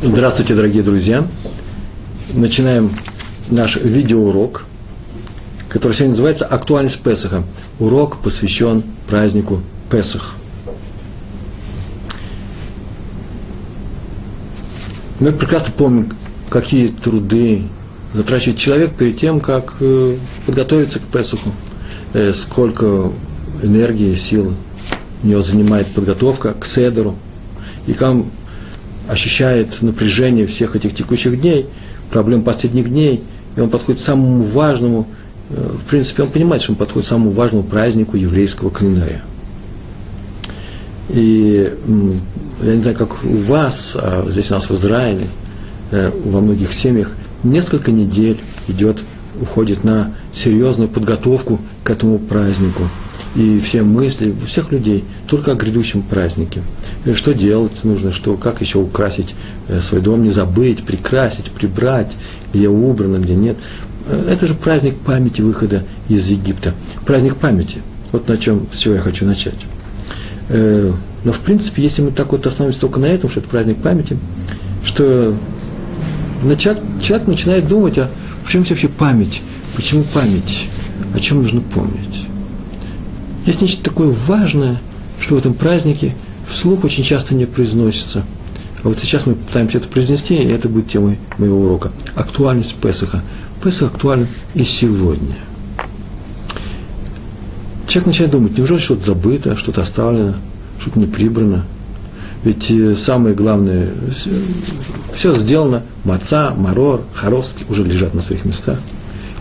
Здравствуйте, дорогие друзья! Начинаем наш видеоурок, который сегодня называется «Актуальность Песаха». Урок посвящен празднику Песах. Мы прекрасно помним, какие труды затрачивает человек перед тем, как э, подготовиться к Песаху, э, сколько энергии, сил у него занимает подготовка к Седеру, и он ощущает напряжение всех этих текущих дней, проблем последних дней, и он подходит к самому важному, э, в принципе, он понимает, что он подходит к самому важному празднику еврейского календаря. И я не знаю, как у вас, а здесь у нас в Израиле, э, во многих семьях, несколько недель идет, уходит на серьезную подготовку к этому празднику – и все мысли у всех людей только о грядущем празднике. И что делать нужно, что, как еще украсить э, свой дом, не забыть, прикрасить, прибрать, где убрано, где нет. Э, это же праздник памяти выхода из Египта. Праздник памяти. Вот на чем, с чего я хочу начать. Э, но, в принципе, если мы так вот остановимся только на этом, что это праздник памяти, что человек начинает думать, а в чем вообще память? Почему память? О чем нужно помнить? Есть нечто такое важное, что в этом празднике вслух очень часто не произносится. А вот сейчас мы пытаемся это произнести, и это будет темой моего урока. Актуальность Песаха. Песах актуален и сегодня. Человек начинает думать, неужели что-то забыто, что-то оставлено, что-то не прибрано. Ведь э, самое главное, все сделано, маца, марор, хороски уже лежат на своих местах.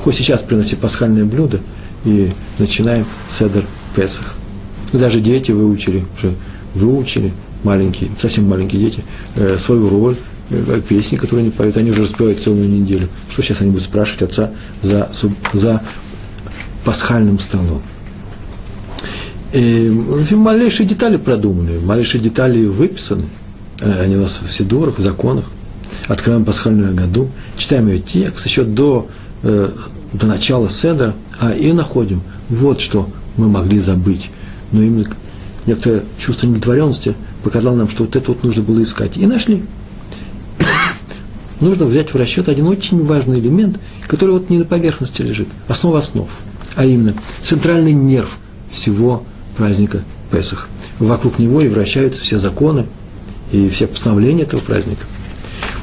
Хоть сейчас приноси пасхальное блюдо, и начинаем седер Песах. Даже дети выучили, уже выучили, маленькие, совсем маленькие дети, э, свою роль, э, песни, которые они поют, они уже распевают целую неделю. Что сейчас они будут спрашивать отца за, за пасхальным столом? И малейшие детали продуманы, малейшие детали выписаны. Э, они у нас в Сидорах, в законах. Открываем пасхальную году, читаем ее текст еще до, до начала седа, а и находим вот что мы могли забыть. Но именно некоторое чувство недотворенности показало нам, что вот это вот нужно было искать. И нашли. нужно взять в расчет один очень важный элемент, который вот не на поверхности лежит, основа основ, а именно центральный нерв всего праздника Песах. Вокруг него и вращаются все законы и все постановления этого праздника.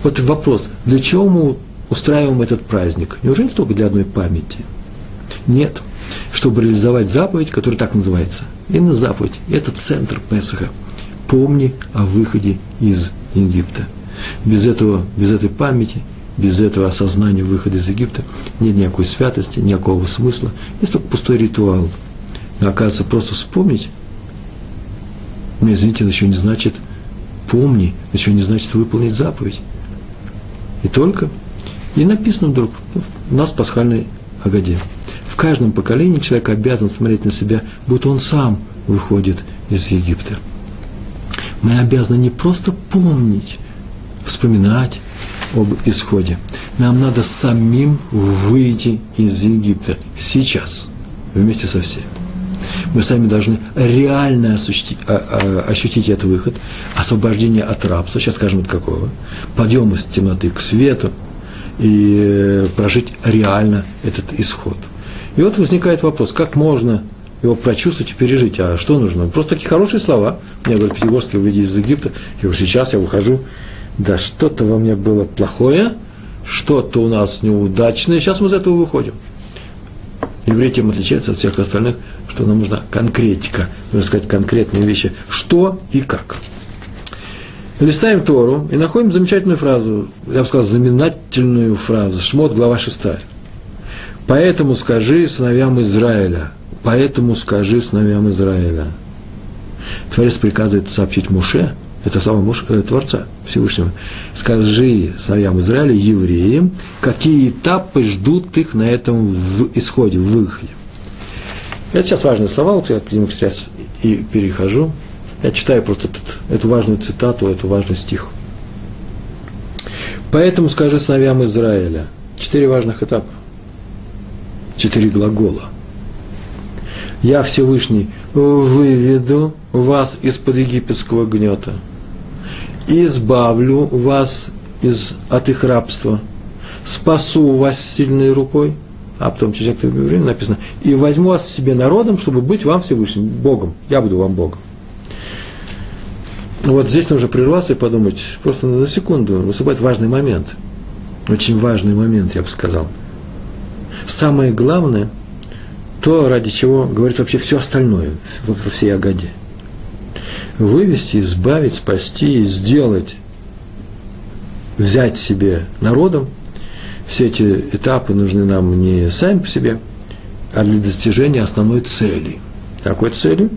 Вот вопрос, для чего мы устраиваем этот праздник? Неужели только для одной памяти? Нет – чтобы реализовать заповедь, которая так называется. Именно заповедь. Это центр Песаха. Помни о выходе из Египта. Без этого, без этой памяти, без этого осознания выхода из Египта нет никакой святости, никакого смысла. Есть только пустой ритуал. Но оказывается, просто вспомнить, мне, извините, еще не значит помни, еще не значит выполнить заповедь. И только, и написано вдруг, у нас в пасхальной Агаде – в каждом поколении человек обязан смотреть на себя, будто он сам выходит из Египта. Мы обязаны не просто помнить, вспоминать об исходе. Нам надо самим выйти из Египта сейчас, вместе со всеми. Мы сами должны реально ощутить, а, а, ощутить этот выход, освобождение от рабства, сейчас скажем от какого, подъем из темноты к свету и э, прожить реально этот исход – и вот возникает вопрос, как можно его прочувствовать и пережить. А что нужно? Просто такие хорошие слова. Мне говорят, Пятигорский, выйди из Египта. Я говорю, сейчас я выхожу. Да что-то во мне было плохое, что-то у нас неудачное. Сейчас мы из этого выходим. Еврей тем отличается от всех остальных, что нам нужна конкретика, нужно сказать конкретные вещи, что и как. Листаем Тору и находим замечательную фразу, я бы сказал, знаменательную фразу, Шмот, глава 6. Поэтому скажи сыновьям Израиля, поэтому скажи сыновьям Израиля. Творец приказывает сообщить Муше, это слова Муше, э, Творца Всевышнего, скажи сыновьям Израиля, евреям, какие этапы ждут их на этом в исходе, в выходе. Это сейчас важные слова, вот я к ним сейчас и перехожу. Я читаю просто этот, эту важную цитату, эту важный стих. Поэтому скажи сыновьям Израиля. Четыре важных этапа четыре глагола. Я Всевышний выведу вас из-под египетского гнета, избавлю вас из, от их рабства, спасу вас сильной рукой, а потом через некоторое время написано, и возьму вас себе народом, чтобы быть вам Всевышним, Богом, я буду вам Богом. Вот здесь нужно прерваться и подумать, просто на секунду, наступает важный момент, очень важный момент, я бы сказал. Самое главное, то, ради чего говорит вообще все остальное во всей Агаде. Вывести, избавить, спасти, сделать, взять себе народом – все эти этапы нужны нам не сами по себе, а для достижения основной цели. Какой цели?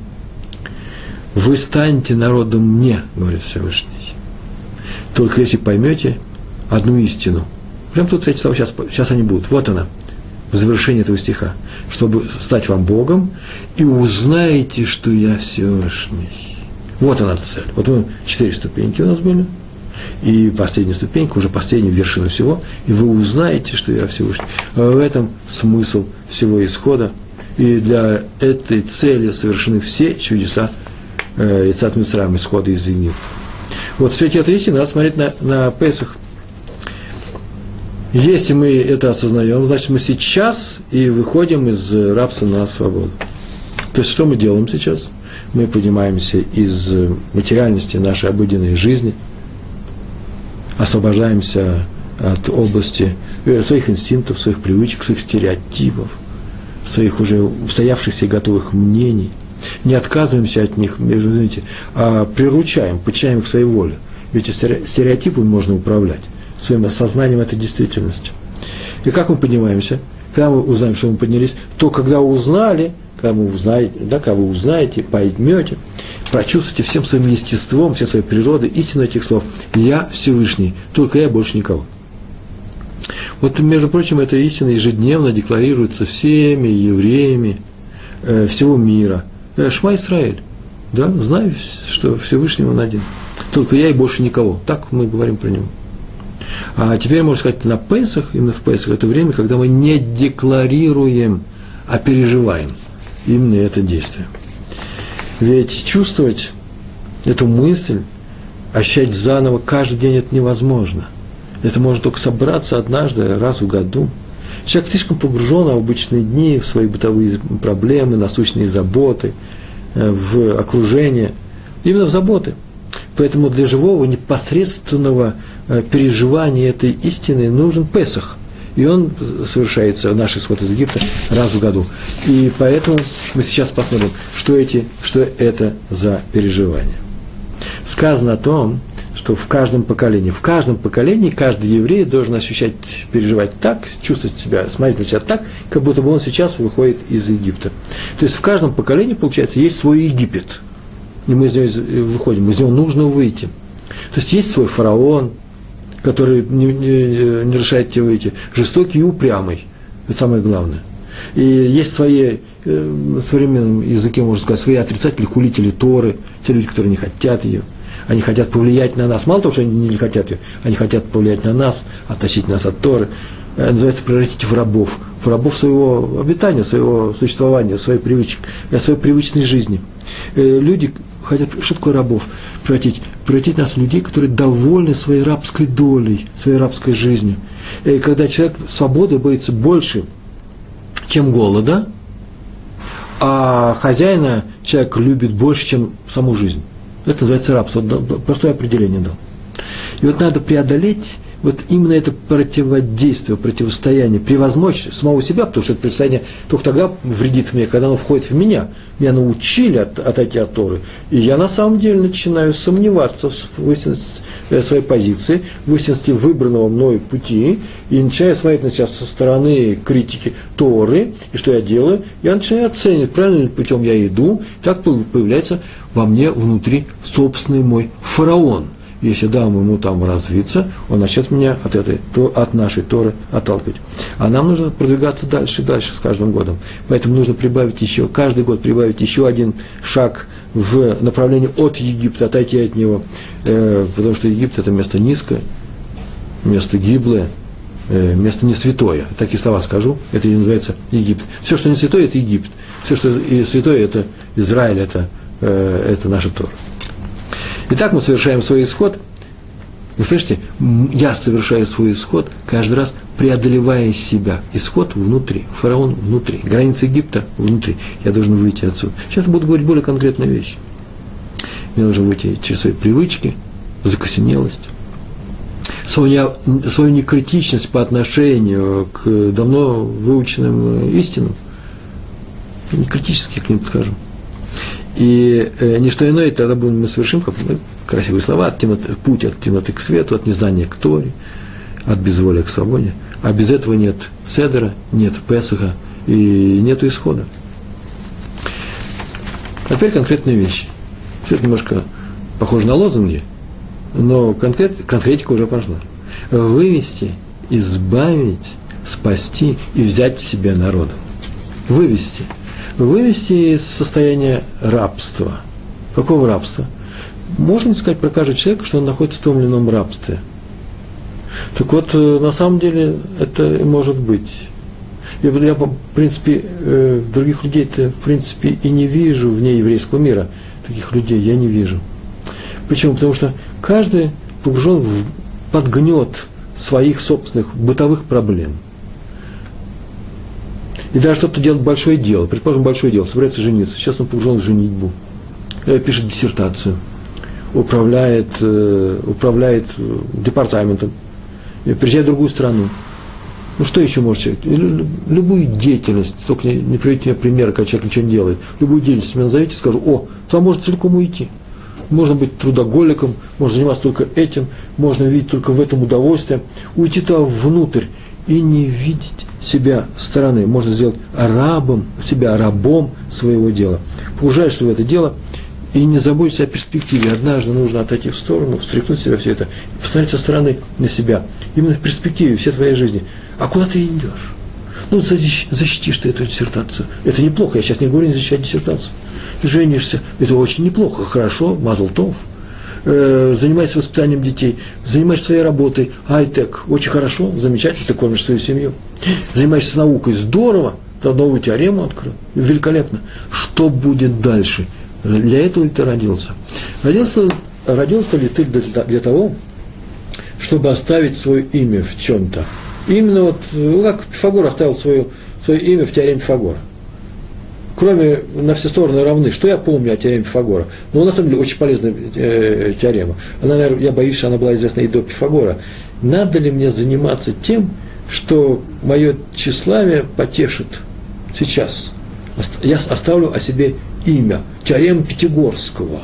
Вы станете народом мне, говорит Всевышний. Только если поймете одну истину. Прям тут эти слова сейчас, сейчас они будут. Вот она, в завершении этого стиха. Чтобы стать вам Богом, и узнаете, что я Всевышний. Вот она цель. Вот мы четыре ступеньки у нас были – и последняя ступенька, уже последняя вершина всего, и вы узнаете, что я Всевышний. В этом смысл всего исхода, и для этой цели совершены все чудеса э, Ицат Мицрам, исхода из Египта. Вот в свете этой истины надо смотреть на, на Песах. Если мы это осознаем, значит, мы сейчас и выходим из рабства на свободу. То есть, что мы делаем сейчас? Мы поднимаемся из материальности нашей обыденной жизни – освобождаемся от области э, своих инстинктов, своих привычек, своих стереотипов, своих уже устоявшихся и готовых мнений. Не отказываемся от них, извините, а приручаем, подчиняем их своей воле. Ведь стереотипами можно управлять, своим осознанием этой действительности. И как мы поднимаемся? Когда мы узнаем, что мы поднялись, то когда узнали, когда, вы узнаете, да, когда вы узнаете, поймете, прочувствуйте всем своим естеством, всей своей природой истину этих слов. Я Всевышний, только я больше никого. Вот, между прочим, эта истина ежедневно декларируется всеми евреями э, всего мира. Э, Шма Исраэль, да, знаю, что Всевышний он один. Только я и больше никого. Так мы говорим про него. А теперь, можно сказать, на Песах, именно в Песах, это время, когда мы не декларируем, а переживаем именно это действие. Ведь чувствовать эту мысль, ощущать заново каждый день это невозможно. Это может только собраться однажды, раз в году. Человек слишком погружен в обычные дни, в свои бытовые проблемы, насущные заботы, э, в окружение, именно в заботы. Поэтому для живого непосредственного э, переживания этой истины нужен Песах – и он совершается, наш исход из Египта, раз в году. И поэтому мы сейчас посмотрим, что, эти, что это за переживания. Сказано о том, что в каждом поколении, в каждом поколении каждый еврей должен ощущать, переживать так, чувствовать себя, смотреть на себя так, как будто бы он сейчас выходит из Египта. То есть в каждом поколении, получается, есть свой Египет. И мы из него выходим, из него нужно выйти. То есть есть свой фараон, который не, не, не решает тебе выйти. Жестокий и упрямый. Это самое главное. И есть свои, э, на современном языке, можно сказать, свои отрицатели, хулители Торы, те люди, которые не хотят ее. Они хотят повлиять на нас. Мало того, что они не хотят ее, они хотят повлиять на нас, оттащить нас от Торы. Это называется превратить в рабов. В рабов своего обитания, своего существования, своей привычек, э, своей привычной жизни. Э, люди хотят, что такое рабов? Превратить, превратить нас в людей, которые довольны своей рабской долей, своей рабской жизнью. И когда человек свободы боится больше, чем голода, а хозяина человек любит больше, чем саму жизнь. Это называется рабство. Простое определение дал. И вот надо преодолеть вот именно это противодействие, противостояние, превозмочь самого себя, потому что это противостояние только тогда вредит мне, когда оно входит в меня. Меня научили от, отойти от Торы. И я на самом деле начинаю сомневаться в истинности э, своей позиции, в истинности выбранного мной пути, и начинаю смотреть на себя со стороны критики Торы, и что я делаю, я начинаю оценивать, правильным путем я иду, так появляется во мне внутри собственный мой фараон – если дам ему там развиться, он начнет меня от, этой, то, от нашей Торы отталкивать. А нам нужно продвигаться дальше и дальше с каждым годом. Поэтому нужно прибавить еще, каждый год прибавить еще один шаг в направлении от Египта, отойти от него. Э, потому что Египет – это место низкое, место гиблое, э, место не святое. Такие слова скажу, это и называется Египет. Все, что не святое, это Египет. Все, что святое, это Израиль, это, э, это наша Тора. Итак, мы совершаем свой исход Вы слышите, я совершаю свой исход каждый раз, преодолевая себя. Исход внутри, фараон внутри, границы Египта внутри. Я должен выйти отсюда. Сейчас буду говорить более конкретные вещи. Мне нужно выйти через свои привычки, закосенелость, свою, свою некритичность по отношению к давно выученным истинам. Не критически к ним подхожу. И э, не что иное, тогда будем мы совершим, как мы, красивые слова, от темноты, путь от темноты к свету, от незнания к Торе, от безволия к свободе. А без этого нет Седера, нет Песаха и нет исхода. А теперь конкретные вещи. Все это немножко похоже на лозунги, но конкрет, конкретика уже пошла. Вывести, избавить, спасти и взять себя народом. Вывести. Вывести из состояния рабства. Какого рабства? Можно сказать про каждого человека, что он находится в том или ином рабстве. Так вот, э, на самом деле, это может быть. Я, я в принципе, э, других людей-то, в принципе, и не вижу вне еврейского мира. Таких людей я не вижу. Почему? Потому что каждый погружен в, под гнет своих собственных бытовых проблем. И даже кто-то делает большое дело, предположим, большое дело, собирается жениться, сейчас он погружен в женитьбу, э, пишет диссертацию, управляет, э, управляет департаментом, приезжает в другую страну. Ну что еще может человек? Любую деятельность, только не, не приведите мне пример, когда человек ничего не делает. Любую деятельность мне назовите, скажу, о, туда может целиком уйти. Можно быть трудоголиком, можно заниматься только этим, можно видеть только в этом удовольствие, уйти туда внутрь и не видеть себя стороны. Можно сделать рабом, себя рабом своего дела. Погружаешься в это дело и не забудьте о перспективе. Однажды нужно отойти в сторону, встряхнуть себя все это и посмотреть со стороны на себя. Именно в перспективе всей твоей жизни. А куда ты идешь? Ну, защитишь ты эту диссертацию. Это неплохо, я сейчас не говорю не защищать диссертацию женишься, это очень неплохо, хорошо, мазлтов. Э, занимайся воспитанием детей, занимаешься своей работой, ай-тек, очень хорошо, замечательно, ты кормишь свою семью. Занимаешься наукой, здорово, ты новую теорему открыл, великолепно. Что будет дальше? Для этого ли ты родился? Родился, родился ли ты для, для того, чтобы оставить свое имя в чем-то? Именно вот, ну, как Пифагор оставил свое, свое имя в теореме Пифагора кроме на все стороны равны, что я помню о теореме Пифагора? Ну, на самом деле, очень полезная э, теорема. Она, наверное, я боюсь, что она была известна и до Пифагора. Надо ли мне заниматься тем, что мое тщеславие потешит сейчас? Я оставлю о себе имя, теорему Пятигорского.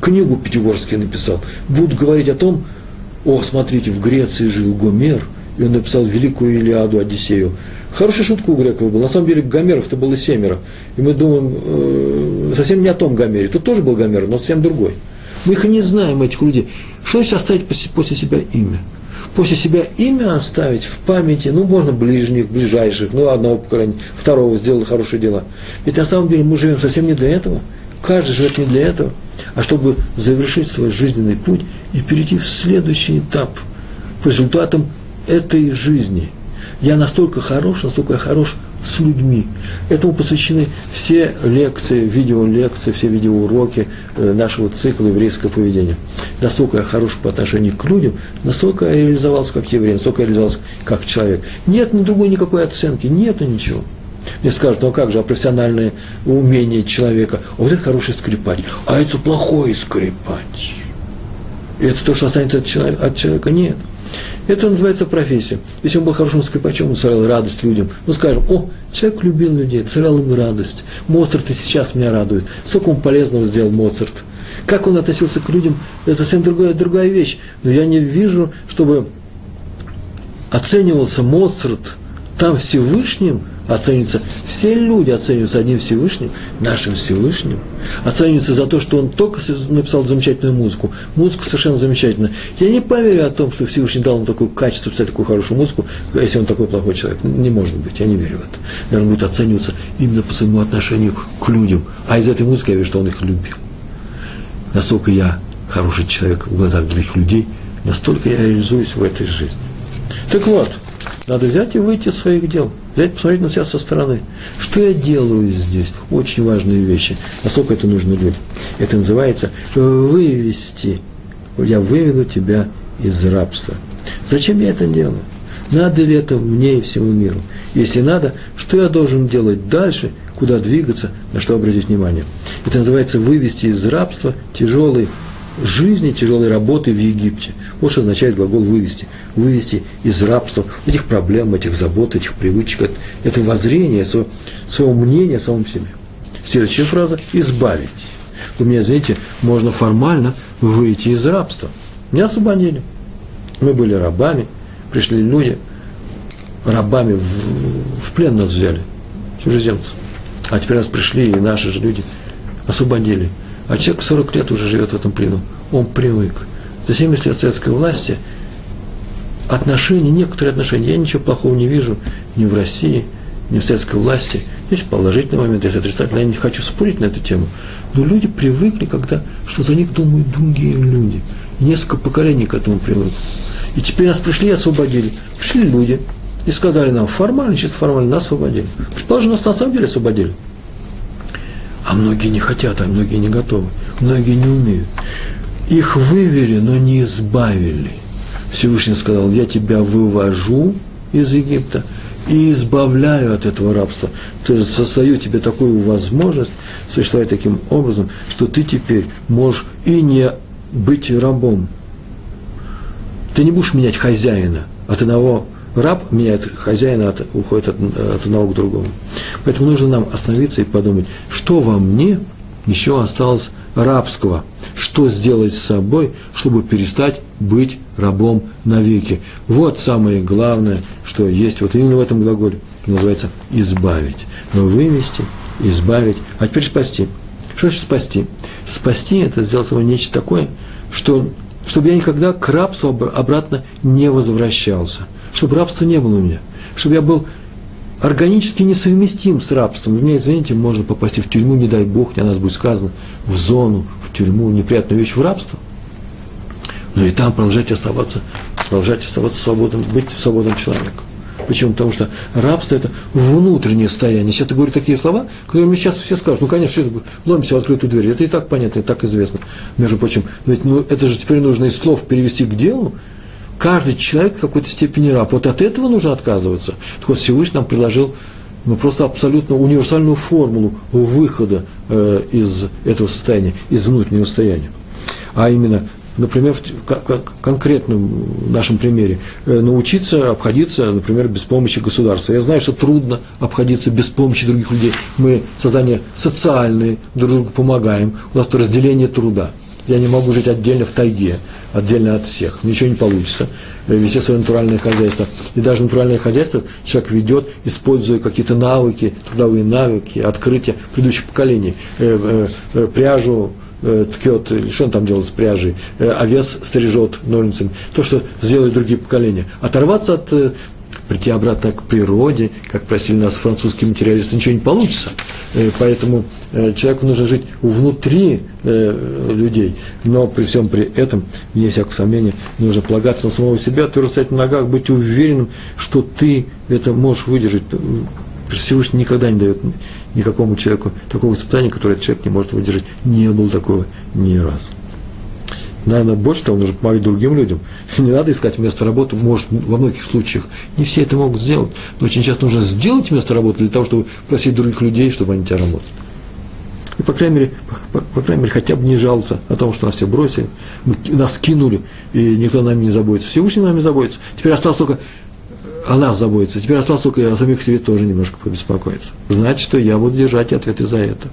Книгу Пятигорский написал. Будут говорить о том, о, смотрите, в Греции жил Гомер, и он написал великую Илиаду Одиссею. Хорошая шутка у греков была. На самом деле Гомеров-то было семеро. И мы думаем, э, совсем не о том Гомере. Тут тоже был Гомер, но совсем другой. Мы их не знаем, этих людей. Что значит оставить после, себя имя? После себя имя оставить в памяти, ну, можно ближних, ближайших, ну, одного поколения, второго сделал хорошее дело. Ведь на самом деле мы живем совсем не для этого. Каждый живет не для этого, а чтобы завершить свой жизненный путь и перейти в следующий этап по результатам этой жизни – я настолько хорош, настолько я хорош с людьми. Этому посвящены все лекции, видеолекции, все видеоуроки э, нашего цикла еврейского поведения. Настолько я хорош по отношению к людям, настолько я реализовался как еврей, настолько я реализовался как человек. Нет на другой никакой оценки, нету ничего. Мне скажут, ну а как же, а профессиональное умение человека? А вот это хороший скрипач, а это плохой скрипач. И это то, что останется от человека? Нет. Это называется профессия. Если он был хорошим скрипачом, он доставлял радость людям. Ну, скажем, о, человек любил людей, доставлял им радость. Моцарт и сейчас меня радует. Сколько он полезного сделал Моцарт. Как он относился к людям, это совсем другая, другая вещь. Но я не вижу, чтобы оценивался Моцарт там Всевышним – оцениваются, все люди оцениваются одним Всевышним, нашим Всевышним, оцениваются за то, что он только написал замечательную музыку. Музыку совершенно замечательно. Я не поверю о том, что Всевышний дал ему такое качество писать такую хорошую музыку, если он такой плохой человек. Не может быть, я не верю в это. Наверное, будет оцениваться именно по своему отношению к людям. А из этой музыки я вижу, что он их любил. Насколько я хороший человек в глазах других людей, настолько я реализуюсь в этой жизни. Так вот, надо взять и выйти из своих дел – взять, посмотреть на себя со стороны. Что я делаю здесь? Очень важные вещи. Насколько это нужно людям. Это называется вывести я выведу тебя из рабства. Зачем я это делаю? Надо ли это мне и всему миру? Если надо, что я должен делать дальше, куда двигаться, на что обратить внимание? Это называется вывести из рабства тяжелой жизни, тяжелой работы в Египте. Вот что означает глагол «вывести». Вывести из рабства этих проблем, этих забот, этих привычек, это, это воззрение, своего, своего мнения о самом себе. Следующая фраза – «избавить». У меня, извините, можно формально выйти из рабства. Меня освободили. Мы были рабами, пришли люди, рабами в, в плен нас взяли, чужеземцы. А теперь нас пришли, и наши же люди освободили. А человек 40 лет уже живет в этом плену. Он привык. За 70 лет советской власти отношения, некоторые отношения, я ничего плохого не вижу ни в России, ни в советской власти. Есть положительный момент, есть отрицательный. Я не хочу спорить на эту тему. Но люди привыкли, когда, что за них думают другие люди. И несколько поколений к этому привыкли. И теперь нас пришли и освободили. Пришли люди и сказали нам, формально, чисто формально, нас освободили. Предположим, нас на самом деле освободили. А многие не хотят, а многие не готовы. Многие не умеют. Их вывели, но не избавили. Всевышний сказал, я тебя вывожу из Египта и избавляю от этого рабства. То есть создаю тебе такую возможность существовать таким образом, что ты теперь можешь и не быть рабом. Ты не будешь менять хозяина от одного раб меняет хозяина, от, уходит от, от одного к другому. Поэтому нужно нам остановиться и подумать, что во мне еще осталось рабского, что сделать с собой, чтобы перестать быть рабом навеки. Вот самое главное, что есть вот именно в этом глаголе, называется «избавить». Вывести, избавить, а теперь спасти. Что значит спасти? Спасти – это сделать собой нечто такое, что, чтобы я никогда к рабству обратно не возвращался – чтобы рабства не было у меня, чтобы я был органически несовместим с рабством. Мне, извините, можно попасть в тюрьму, не дай Бог, не о нас будет сказано, в зону, в тюрьму, неприятную вещь, в рабство. Но и там продолжать оставаться, продолжать оставаться свободным, быть свободным человеком. Почему? Потому что рабство – это внутреннее состояние. Сейчас я говорю такие слова, которые мне сейчас все скажут, ну, конечно, это, ломимся в открытую дверь. Это и так понятно, и так известно. Между прочим, ведь ну, это же теперь нужно из слов перевести к делу, каждый человек в какой-то степени раб. Вот от этого нужно отказываться. Так вот, Всевышний нам предложил ну, просто абсолютно универсальную формулу выхода э, из этого состояния, из внутреннего состояния. А именно, например, в конкретном нашем примере, э, научиться обходиться, например, без помощи государства. Я знаю, что трудно обходиться без помощи других людей. Мы создание социальные, друг другу помогаем, у нас разделение труда – я не могу жить отдельно в тайге, отдельно от всех. Ничего не получится. Вести свое натуральное хозяйство. И даже натуральное хозяйство человек ведет, используя какие-то навыки, трудовые навыки, открытия предыдущих поколений. Э, э, э, пряжу, ткет, что он там делает с пряжей, овес стрижет ножницами, то, что сделали другие поколения. Оторваться от прийти обратно к природе, как просили нас французские материалисты, ничего не получится. Э, поэтому э, человеку нужно жить внутри э, людей, но при всем при этом, вне всякого сомнения, нужно полагаться на самого себя, твердо стоять на ногах, быть уверенным, что ты это можешь выдержать. Всевышний никогда не дает никакому человеку такого испытания, которое человек не может выдержать. Не было такого ни разу наверное, больше того, нужно помогать другим людям. Не надо искать место работы, может, во многих случаях. Не все это могут сделать, но очень часто нужно сделать место работы для того, чтобы просить других людей, чтобы они тебя работали. И, по крайней мере, по, по крайней мере, хотя бы не жаловаться о том, что нас все бросили, мы, нас кинули, и никто нами не заботится. Всевышний нами заботится. Теперь осталось только о нас заботиться. Теперь осталось только о самих себе тоже немножко побеспокоиться. Значит, что я буду держать ответы за это.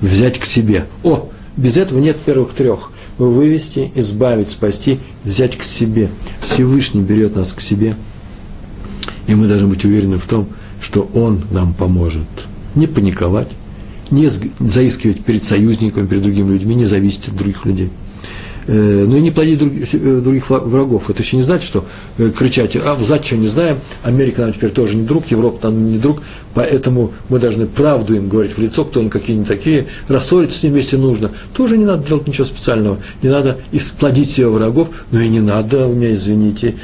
Взять к себе. О, без этого нет первых трех вывести, избавить, спасти, взять к себе. Всевышний берет нас к себе, и мы должны быть уверены в том, что Он нам поможет. Не паниковать, не заискивать перед союзниками, перед другими людьми, не зависеть от других людей – ну и не плодить э, других врагов. Это еще не значит, что э, кричать, а за что не знаем, Америка нам теперь тоже не друг, Европа нам не друг, поэтому мы должны правду им говорить в лицо, кто они какие-нибудь такие, рассориться с ними вместе нужно. Тоже не надо делать ничего специального, не надо исплодить себе врагов, но и не надо, у меня, извините,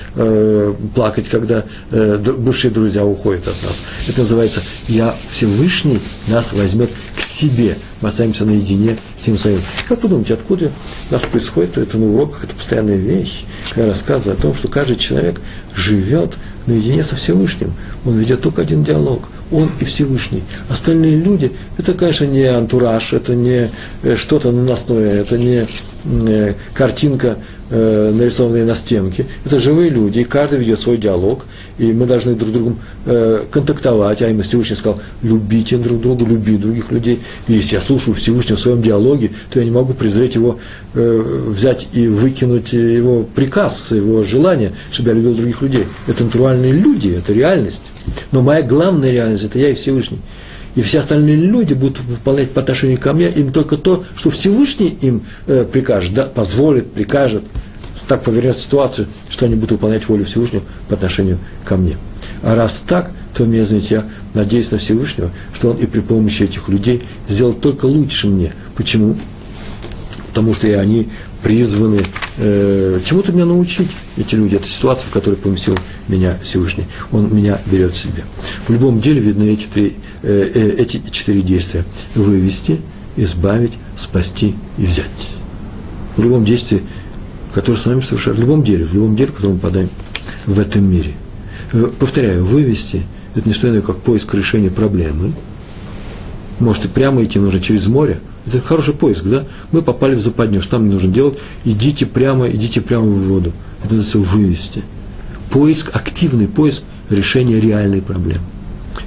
плакать, когда бывшие друзья уходят от нас. Это называется «Я Всевышний нас возьмет к себе». Мы останемся наедине с тем самим. Как вы думаете, откуда у нас происходит это на уроках, это постоянная вещь, когда рассказываю о том, что каждый человек живет наедине со Всевышним. Он ведет только один диалог. Он и Всевышний. Остальные люди, это, конечно, не антураж, это не э, что-то наносное, это не э, картинка, э, нарисованная на стенке. Это живые люди, и каждый ведет свой диалог, и мы должны друг с другом контактовать. А именно Всевышний сказал, любите друг друга, люби других людей. И если я слушаю Всевышнего в своем диалоге, то я не могу презреть его, взять и выкинуть его приказ, его желание, чтобы я любил других людей. Это натуральные люди, это реальность. Но моя главная реальность – это я и Всевышний. И все остальные люди будут выполнять по отношению ко мне им только то, что Всевышний им э, прикажет, да, позволит, прикажет. Так повернет ситуацию, что они будут выполнять волю Всевышнего по отношению ко мне. А раз так, то мне, знаете, я надеюсь на Всевышнего, что он и при помощи этих людей сделал только лучше мне. Почему? Потому что и они призваны э, чему-то меня научить, эти люди. Это ситуация, в которой поместил меня Всевышний. Он меня берет себе. В любом деле видны эти, три, э, э, эти четыре действия. Вывести, избавить, спасти и взять. В любом действии, которое с нами совершает, в любом деле, в любом деле, которое мы подаем в этом мире. Э, повторяю, вывести – это не что иное, как поиск решения проблемы. Может, и прямо идти нужно через море – это хороший поиск, да? Мы попали в западню, что нам не нужно делать? Идите прямо, идите прямо в воду. Это называется вывести. Поиск, активный поиск решения реальной проблемы.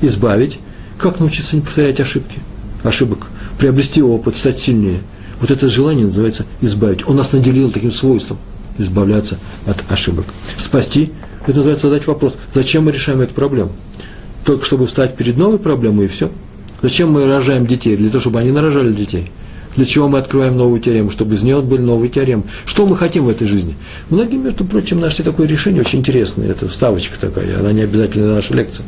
Избавить. Как научиться не повторять ошибки? Ошибок. Приобрести опыт, стать сильнее. Вот это желание называется избавить. Он нас наделил таким свойством избавляться от ошибок. Спасти – это называется задать вопрос, зачем мы решаем эту проблему? Только чтобы встать перед новой проблемой и все – Зачем мы рожаем детей? Для того, чтобы они нарожали детей. Для чего мы открываем новую теорему? Чтобы из нее были новые теоремы. Что мы хотим в этой жизни? Многие, между прочим, нашли такое решение очень интересное. Это вставочка такая, она не обязательно наша лекция.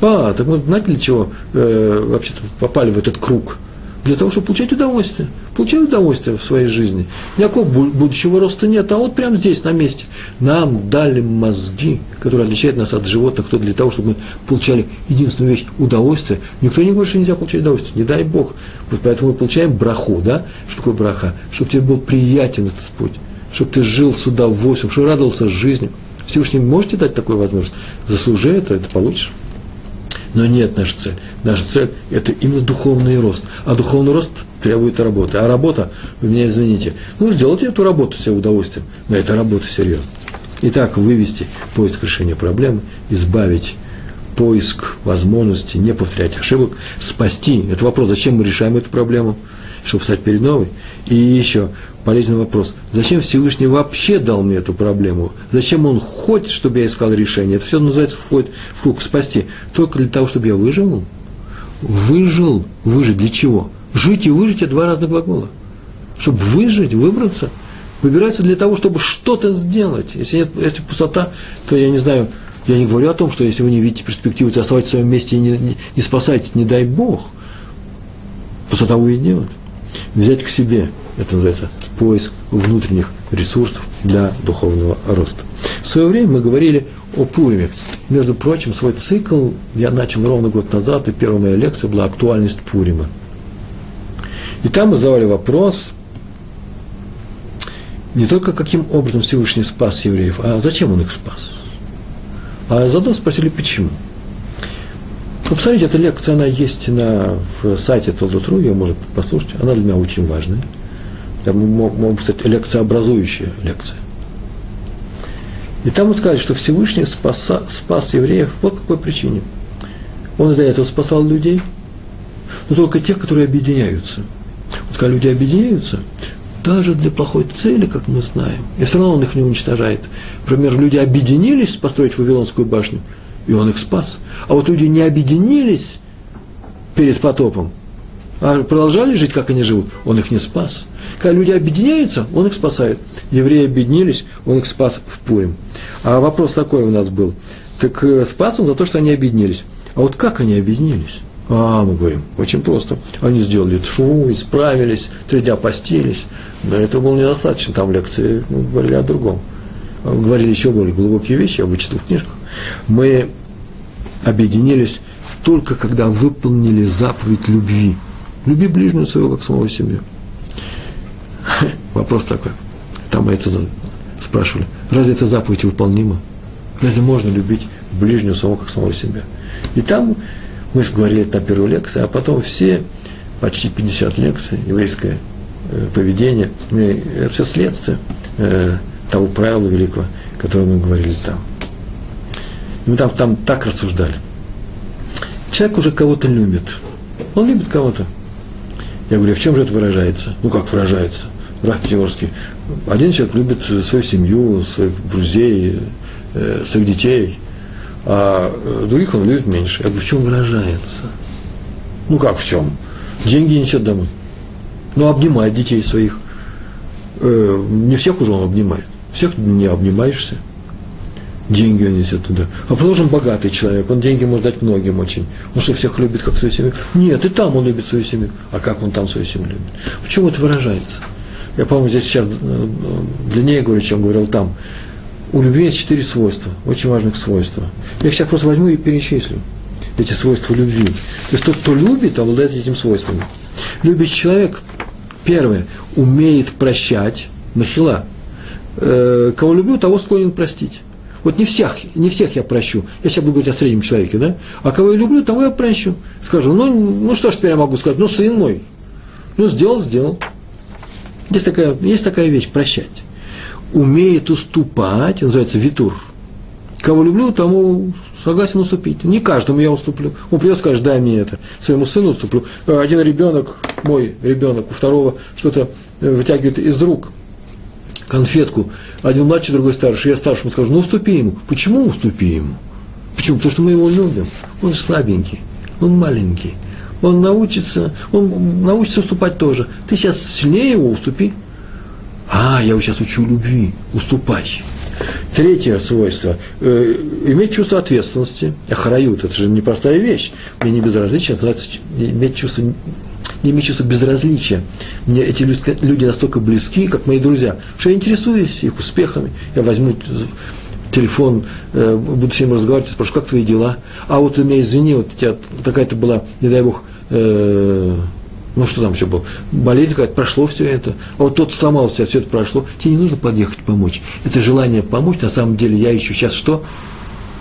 А, так мы знаете, для чего э, вообще-то попали в этот круг? Для того, чтобы получать удовольствие. Получать удовольствие в своей жизни. Никакого будущего роста нет, а вот прямо здесь, на месте. Нам дали мозги, которые отличают нас от животных, кто для того, чтобы мы получали единственную вещь – удовольствие. Никто не говорит, что нельзя получать удовольствие, не дай Бог. Вот поэтому мы получаем браху, да? Что такое браха? Чтобы тебе был приятен этот путь, чтобы ты жил с удовольствием, чтобы радовался жизни. Всевышний можете дать такую возможность? Заслужи это, это получишь. Но нет наша цель. Наша цель – это именно духовный рост. А духовный рост требует работы. А работа, вы меня извините, ну, сделайте эту работу себе удовольствием, но это работа серьезно. Итак, вывести поиск решения проблемы, избавить поиск возможности, не повторять ошибок, спасти. Это вопрос, зачем мы решаем эту проблему, чтобы встать перед новой. И еще полезный вопрос. Зачем Всевышний вообще дал мне эту проблему? Зачем Он хочет, чтобы я искал решение? Это все называется входит в круг спасти. Только для того, чтобы я выжил? Выжил. Выжить для чего? Жить и выжить – это два разных глагола. Чтобы выжить, выбраться, выбирается для того, чтобы что-то сделать. Если нет, если пустота, то я не знаю, я не говорю о том, что если вы не видите перспективы, то оставайтесь в своем месте и не, не, не спасайтесь, не дай Бог. Пустота уйдет. Взять к себе, это называется поиск внутренних ресурсов для духовного роста. В свое время мы говорили о Пуриме. Между прочим, свой цикл я начал ровно год назад, и первая моя лекция была «Актуальность Пурима». И там мы задавали вопрос не только каким образом Всевышний спас евреев, а зачем он их спас. А заодно спросили, почему. Ну, посмотрите, эта лекция, она есть на, в сайте Толдотру, ее можно послушать. Она для меня очень важная. Я могу сказать, лекцеобразующая лекция. И там мы сказали, что Всевышний спаса, спас евреев по какой причине. Он и до этого спасал людей, но только тех, которые объединяются. Когда люди объединяются, даже для плохой цели, как мы знаем, и все равно он их не уничтожает. Например, люди объединились построить Вавилонскую башню, и он их спас. А вот люди не объединились перед потопом, а продолжали жить, как они живут, он их не спас. Когда люди объединяются, он их спасает. Евреи объединились, он их спас в Пурим. А вопрос такой у нас был. Так э, спас он за то, что они объединились. А вот как они объединились? А, мы говорим, очень просто. Они сделали тшу, исправились, три дня постились. Но это было недостаточно. Там лекции мы говорили о другом. Говорили еще более глубокие вещи, я вычитал в книжках. Мы объединились только когда выполнили заповедь любви. Люби ближнего своего, как самого себя. Вопрос такой. Там мы это спрашивали. Разве эта заповедь выполнима? Разве можно любить ближнего самого, как самого себя? И там мы говорили это на первой лекции, а потом все, почти 50 лекций, еврейское э, поведение, это все следствие э, того правила великого, которое мы говорили там. И мы там, там так рассуждали. Человек уже кого-то любит. Он любит кого-то. Я говорю, а в чем же это выражается? Ну, как выражается? Раф Пятигорский. Один человек любит свою семью, своих друзей, э, своих детей, а э, других он любит меньше. Я говорю, в чем выражается? Ну, как в чем? Деньги несет домой. Ну, обнимает детей своих. Э, не всех уже он обнимает. Всех не обнимаешься деньги он несет туда. А положим, богатый человек, он деньги может дать многим очень. Он что, всех любит, как свою семью? Нет, и там он любит свою семью. А как он там свою семью любит? В чем это выражается? Я, по-моему, здесь сейчас э, длиннее говорю, чем говорил там. У любви есть четыре свойства, очень важных свойства. Я их сейчас просто возьму и перечислю. Эти свойства любви. То есть тот, кто любит, обладает этим свойствами. Любящий человек, первое, умеет прощать, нахила. Э, кого люблю, того склонен простить. Вот не всех, не всех я прощу. Я сейчас буду говорить о среднем человеке, да? А кого я люблю, того я прощу. Скажу, ну, ну что ж теперь я могу сказать? Ну, сын мой. Ну, сделал, сделал. Есть такая, есть такая вещь, прощать. Умеет уступать, называется витур. Кого люблю, тому согласен уступить. Не каждому я уступлю. Он придет, скажет, дай мне это. Своему сыну уступлю. Один ребенок, мой ребенок, у второго что-то вытягивает из рук – конфетку, один младший, другой старший, я старшему скажу, ну уступи ему. Почему уступи ему? Почему? Потому что мы его любим. Он же слабенький, он маленький. Он научится, он научится уступать тоже. Ты сейчас сильнее его уступи. А, я сейчас учу любви, уступай. Третье свойство э, иметь чувство ответственности. Ахрают, это же непростая вещь. Мне не безразлично, это называется иметь чувство не имею чувства безразличия. Мне эти люди настолько близки, как мои друзья, что я интересуюсь их успехами. Я возьму телефон, э, буду с ним разговаривать, спрошу, как твои дела? А вот ты меня извини, вот у тебя такая-то была, не дай бог, э, ну что там еще было, болезнь какая-то, прошло все это, а вот тот сломался, все это прошло, тебе не нужно подъехать помочь. Это желание помочь, на самом деле я ищу сейчас что?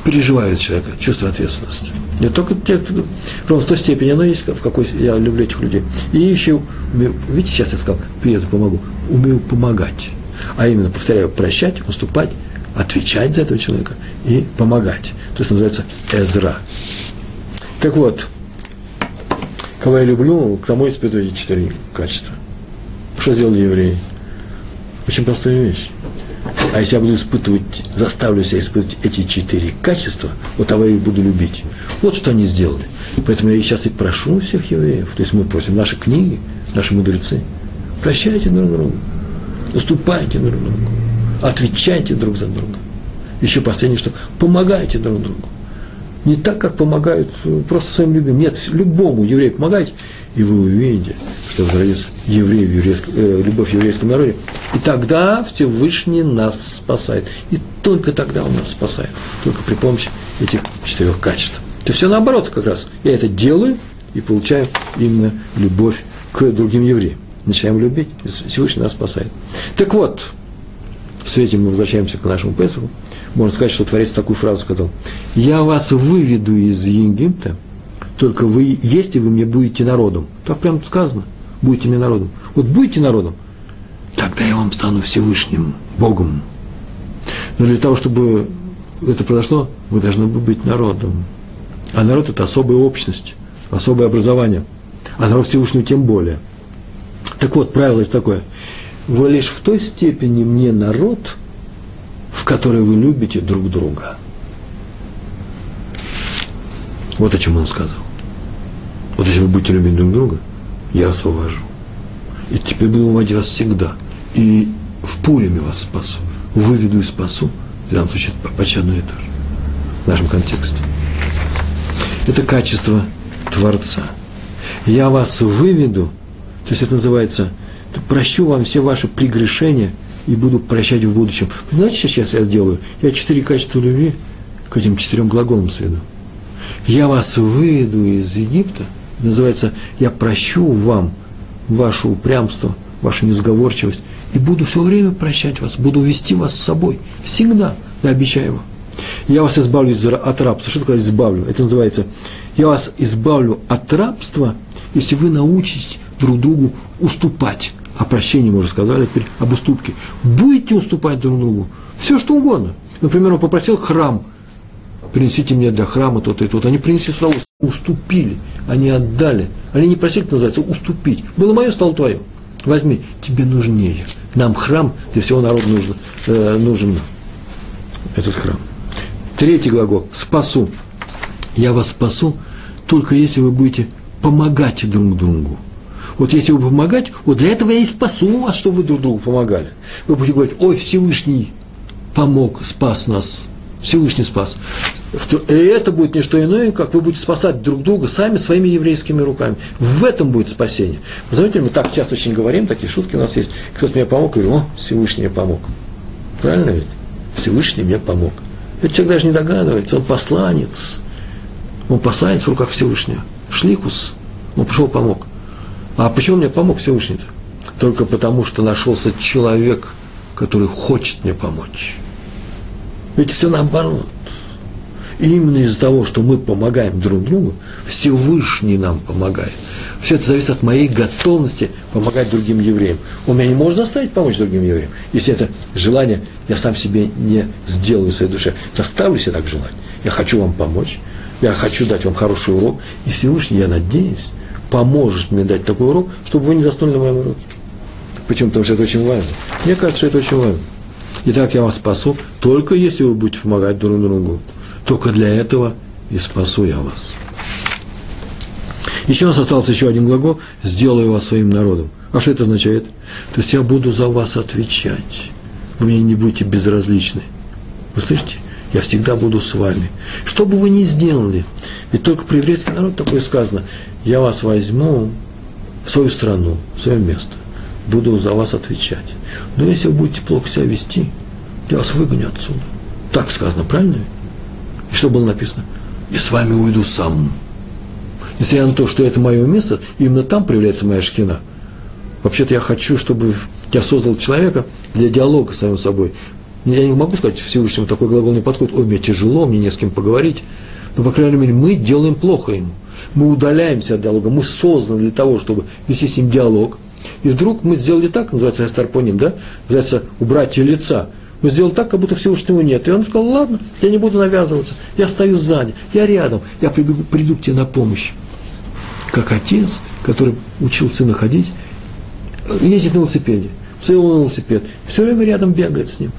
переживают человека, чувство ответственности. Не только те, кто, ровно в той степени оно есть, в какой я люблю этих людей. И еще, видите, сейчас я сказал, приеду, помогу, умею помогать. А именно, повторяю, прощать, уступать, отвечать за этого человека и помогать. То есть называется Эзра. Так вот, кого я люблю, к тому испытываю эти четыре качества. Что сделали евреи? Очень простая вещь. А если я буду испытывать, заставлю себя испытывать эти четыре качества, вот того я их буду любить. Вот что они сделали. Поэтому я сейчас и прошу всех евреев, то есть мы просим наши книги, наши мудрецы, прощайте друг другу, уступайте друг другу, отвечайте друг за друга. Еще последнее, что помогайте друг другу. Не так, как помогают просто своим любимым. Нет, любому еврею помогайте, и вы увидите, что возродится евреев, еврейск, э, любовь в еврейском народе. И тогда Всевышний нас спасает. И только тогда он нас спасает. Только при помощи этих четырех качеств. То все наоборот как раз. Я это делаю и получаю именно любовь к другим евреям. Начинаем любить, и Всевышний нас спасает. Так вот, в свете мы возвращаемся к нашему Песаху. Можно сказать, что Творец такую фразу сказал. «Я вас выведу из Египта, только вы есть, и вы мне будете народом». Так прямо сказано. Будете мне народом. Вот будете народом, тогда я вам стану Всевышним, Богом. Но для того, чтобы это произошло, вы должны быть народом. А народ – это особая общность, особое образование. А народ Всевышнего тем более. Так вот, правило есть такое. Вы лишь в той степени мне народ, в которой вы любите друг друга. Вот о чем он сказал. Вот если вы будете любить друг друга, я вас уважу. И теперь буду уважать вас всегда. И в Пуриме вас спасу. Выведу и спасу. В данном случае почти одно и то же. В нашем контексте. Это качество Творца. Я вас выведу, то есть это называется, прощу вам все ваши прегрешения и буду прощать в будущем. Вы знаете, что сейчас я сделаю? Я четыре качества любви к этим четырем глаголам сведу. Я вас выведу из Египта, Это называется «я прощу вам ваше упрямство, вашу несговорчивость, и буду все время прощать вас, буду вести вас с собой. Всегда, я обещаю вам. Я вас избавлю от рабства. Что такое избавлю? Это называется «я вас избавлю от рабства, если вы научитесь друг другу уступать». О прощении мы уже сказали, теперь об уступке. Будете уступать друг другу. Все, что угодно. Например, он попросил храм. Принесите мне для храма то-то и то-то. Они принесли сюда, уступили. Они отдали. Они не просили, это называется, уступить. Было мое, стало твое. Возьми, тебе нужнее. Нам храм для всего народа нужен, э, нужен этот храм. Третий глагол – спасу. Я вас спасу, только если вы будете помогать друг другу. Вот если вы помогать, вот для этого я и спасу вас, чтобы вы друг другу помогали. Вы будете говорить, ой, Всевышний помог, спас нас. Всевышний спас. И это будет не что иное, как вы будете спасать друг друга сами своими еврейскими руками. В этом будет спасение. Вы знаете, мы так часто очень говорим, такие шутки у нас есть. Кто-то мне помог, и говорю, о, Всевышний мне помог. Правильно ведь? Всевышний мне помог. Этот человек даже не догадывается, он посланец. Он посланец в руках Всевышнего. Шлихус. Он пришел, помог. А почему мне помог Всевышний-то? Только потому, что нашелся человек, который хочет мне помочь. Ведь все наоборот. И именно из-за того, что мы помогаем друг другу, Всевышний нам помогает. Все это зависит от моей готовности помогать другим евреям. Он меня не может заставить помочь другим евреям. Если это желание я сам себе не сделаю в своей душе, заставлю себя так желать. Я хочу вам помочь, я хочу дать вам хороший урок, и Всевышний, я надеюсь, поможет мне дать такой урок, чтобы вы не заснули на моем уроке. Почему? Потому что это очень важно. Мне кажется, что это очень важно. Итак, я вас спасу, только если вы будете помогать друг другу. Только для этого и спасу я вас. Еще у нас остался еще один глагол «сделаю вас своим народом». А что это означает? То есть я буду за вас отвечать. Вы мне не будете безразличны. Вы слышите? Я всегда буду с вами. Что бы вы ни сделали, ведь только про еврейский народ такое сказано, я вас возьму в свою страну, в свое место, буду за вас отвечать. Но если вы будете плохо себя вести, я вас выгоню отсюда. Так сказано, правильно? И что было написано? И с вами уйду сам. Несмотря на то, что это мое место, именно там проявляется моя шкина. Вообще-то я хочу, чтобы я создал человека для диалога с самим собой. Я не могу сказать Всевышнему, такой глагол не подходит, ой, мне тяжело, мне не с кем поговорить. Но, по крайней мере, мы делаем плохо ему. Мы удаляемся от диалога, мы созданы для того, чтобы вести с ним диалог. И вдруг мы сделали так, называется эстарпоним, да, называется убрать лица – мы сделали так, как будто Всевышнего нет. И он сказал, ладно, я не буду навязываться, я стою сзади, я рядом, я приду, приду к тебе на помощь. Как отец, который учил сына ходить, ездит на велосипеде, на велосипед, все время рядом бегает с ним.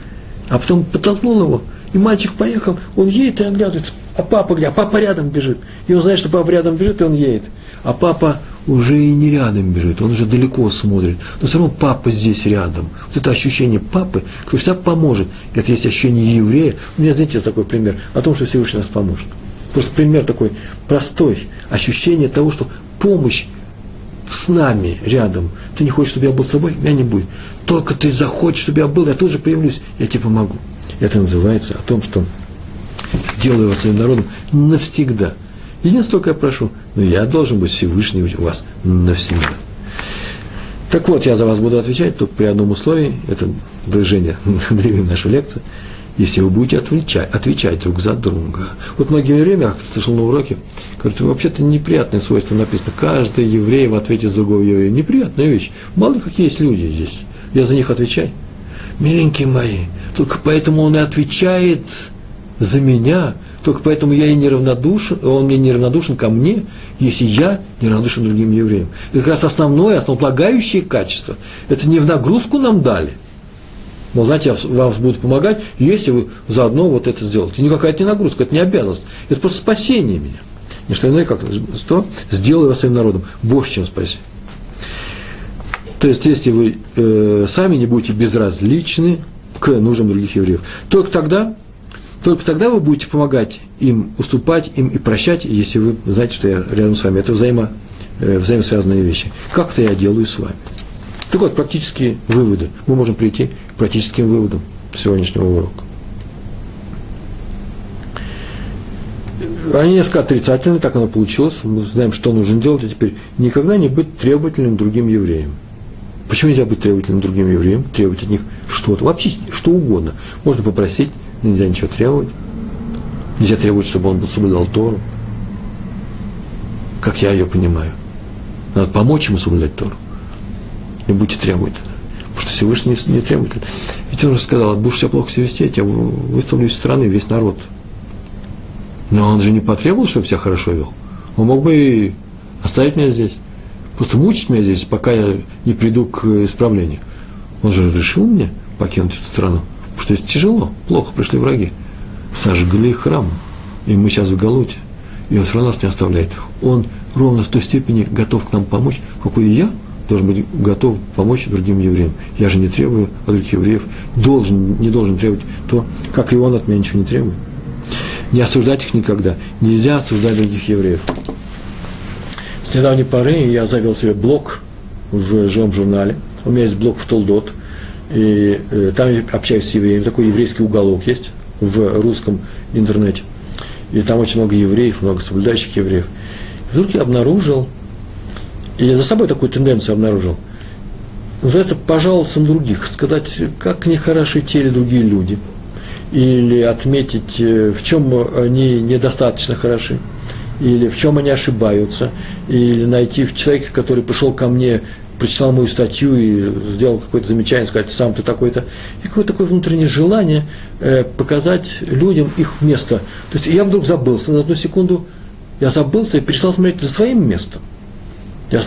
А потом подтолкнул его, и мальчик поехал, он едет и оглядывается, а папа где? А папа рядом бежит. И он знает, что папа рядом бежит, и он едет. А папа уже и не рядом бежит, он уже далеко смотрит. Но все равно папа здесь рядом. Вот это ощущение папы, кто всегда поможет. Это есть ощущение еврея. У меня, знаете, есть такой пример о том, что Всевышний нас поможет. Просто пример такой простой. Ощущение того, что помощь с нами рядом. Ты не хочешь, чтобы я был с тобой? Меня не будет. Только ты захочешь, чтобы я был, я тоже появлюсь, я тебе помогу. Это называется о том, что сделаю вас своим народом навсегда. Единственное, только я прошу, но я должен быть Всевышний у вас навсегда. Так вот, я за вас буду отвечать только при одном условии, это движение, двигаем нашу лекцию, если вы будете отвечать, отвечать друг за друга. Вот многие время, я слышал на уроке, говорят, вообще-то неприятное свойство написано, каждый еврей в ответе с другого еврея. Неприятная вещь. Мало ли какие есть люди здесь. Я за них отвечаю. Миленькие мои, только поэтому он и отвечает за меня, только поэтому я и неравнодушен, он мне неравнодушен ко мне, если я неравнодушен другим евреям. Это как раз основное, основополагающее качество. Это не в нагрузку нам дали. Мол, знаете, вам буду помогать, если вы заодно вот это сделаете. Это не какая-то не нагрузка, это не обязанность. Это просто спасение меня. Не что иное, как что? Сделаю вас своим народом. Больше, чем спасение. То есть, если вы э, сами не будете безразличны к нуждам других евреев, только тогда только тогда вы будете помогать им, уступать им и прощать, если вы знаете, что я рядом с вами. Это взаимо, э, взаимосвязанные вещи. Как это я делаю с вами. Так вот, практические выводы. Мы можем прийти к практическим выводам сегодняшнего урока. они несколько отрицательны, так оно получилось. Мы знаем, что нужно делать, а теперь никогда не быть требовательным другим евреям. Почему нельзя быть требовательным другим евреям, требовать от них что-то, вообще что угодно. Можно попросить, нельзя ничего требовать. Нельзя требовать, чтобы он был соблюдал Тору. Как я ее понимаю. Надо помочь ему соблюдать Тору. Не будьте требовательны. Потому что Всевышний не, не. Ведь он же сказал, будешь себя плохо себя вести, я тебя выставлю из страны весь народ. Но он же не потребовал, чтобы себя хорошо вел. Он мог бы и оставить меня здесь. Просто мучить меня здесь, пока я не приду к исправлению. Он же разрешил мне покинуть эту страну. Потому что здесь тяжело, плохо пришли враги. Сожгли храм. И мы сейчас в Галуте. И он все равно нас не оставляет. Он ровно в той степени готов к нам помочь, какой и я должен быть готов помочь другим евреям. Я же не требую от других евреев, должен, не должен требовать то, как и он от меня ничего не требует. Не осуждать их никогда. Нельзя осуждать других евреев. С недавней поры я завел себе блог в живом журнале. У меня есть блог в Толдот. И э, там я общаюсь с евреями. Такой еврейский уголок есть в русском интернете. И там очень много евреев, много соблюдающих евреев. И вдруг я обнаружил, и я за собой такую тенденцию обнаружил, называется «пожаловаться на других», сказать, как нехороши те или другие люди, или отметить, э, в чем они недостаточно хороши – или в чем они ошибаются, или найти в человеке, который пришел ко мне, прочитал мою статью и сделал какое-то замечание, сказать, сам ты такой-то, и какое-то такое внутреннее желание э, показать людям их место. То есть я вдруг забылся на одну секунду, я забылся и перестал смотреть за своим местом. Я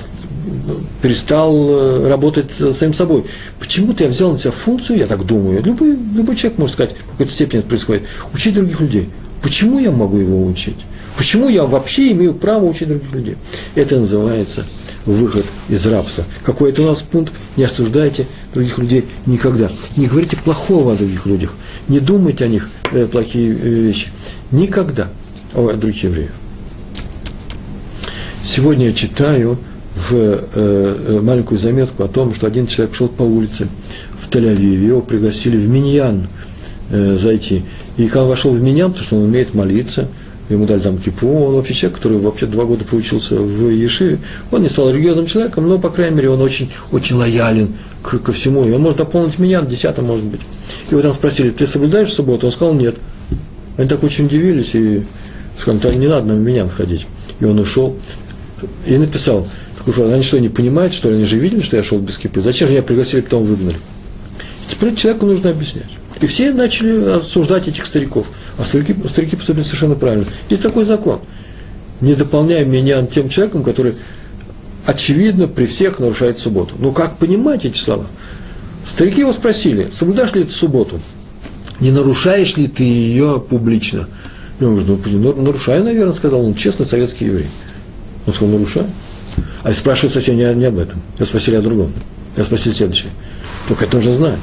перестал э, работать самим собой. Почему-то я взял на себя функцию, я так думаю, любой, любой человек может сказать, в какой-то степени это происходит, учить других людей. Почему я могу его учить? Почему я вообще имею право учить других людей? Это называется выход из рабства. Какой это у нас пункт? Не осуждайте других людей никогда. Не говорите плохого о других людях. Не думайте о них э, плохие э, вещи. Никогда о других евреев. Сегодня я читаю в э, э, маленькую заметку о том, что один человек шел по улице в Тель-Авиве, его пригласили в Миньян э, зайти. И когда он вошел в Миньян, потому что он умеет молиться – ему дали там кипу, он вообще человек, который вообще два года поучился в Ешиве, он не стал религиозным человеком, но, по крайней мере, он очень, очень лоялен к, ко всему, и он может дополнить меня, десятым, может быть. И вот там спросили, ты соблюдаешь субботу? Он сказал, нет. Они так очень удивились и сказали, не надо на меня ходить. И он ушел и написал они что, не понимают, что ли, они же видели, что я шел без кипы? Зачем же меня пригласили, потом выгнали? И теперь человеку нужно объяснять. И все начали осуждать этих стариков. А старики, старики поступили совершенно правильно. Есть такой закон. Не дополняй меня тем человеком, который очевидно при всех нарушает субботу. Ну как понимать эти слова? Старики его спросили, соблюдаешь ли ты субботу? Не нарушаешь ли ты ее публично? И он говорит, ну, ну нарушаю, наверное, сказал он, честно, советский еврей. Он сказал, нарушаю. А спрашивают совсем не, не об этом. Я спросили о другом. Я спросил следующее. Только это нужно знать.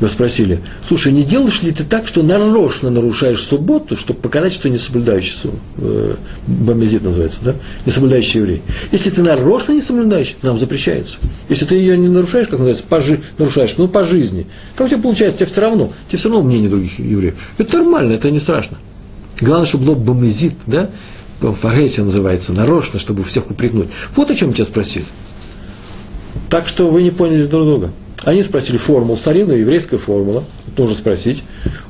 Его спросили, слушай, не делаешь ли ты так, что нарочно нарушаешь субботу, чтобы показать, что не соблюдающий, э, бомбезит называется, да, не соблюдающий еврей. Если ты нарочно не соблюдаешь, нам запрещается. Если ты ее не нарушаешь, как называется, по жи- нарушаешь, ну, по жизни, как у тебя получается, тебе все равно, тебе все равно мнение других евреев. Это нормально, это не страшно. Главное, чтобы было бомбезит, да, форейсия называется, нарочно, чтобы всех упрекнуть. Вот о чем тебя спросили. Так что вы не поняли друг друга. Они спросили формулу, старинная еврейская формула, тоже спросить.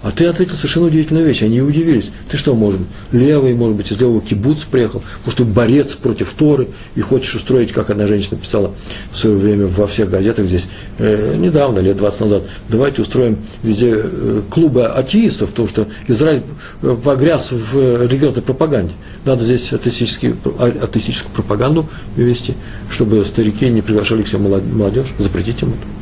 А ты ответил совершенно удивительную вещь. Они удивились. Ты что, может, левый, может быть, из левого кибуца приехал, может, ты борец против Торы и хочешь устроить, как одна женщина писала в свое время во всех газетах здесь, э, недавно, лет 20 назад, давайте устроим везде э, клубы атеистов, потому что Израиль э, погряз в религиозной пропаганде. Надо здесь атеистическую, атеистическую пропаганду вести, чтобы старики не приглашали к себе молодежь, запретить им это.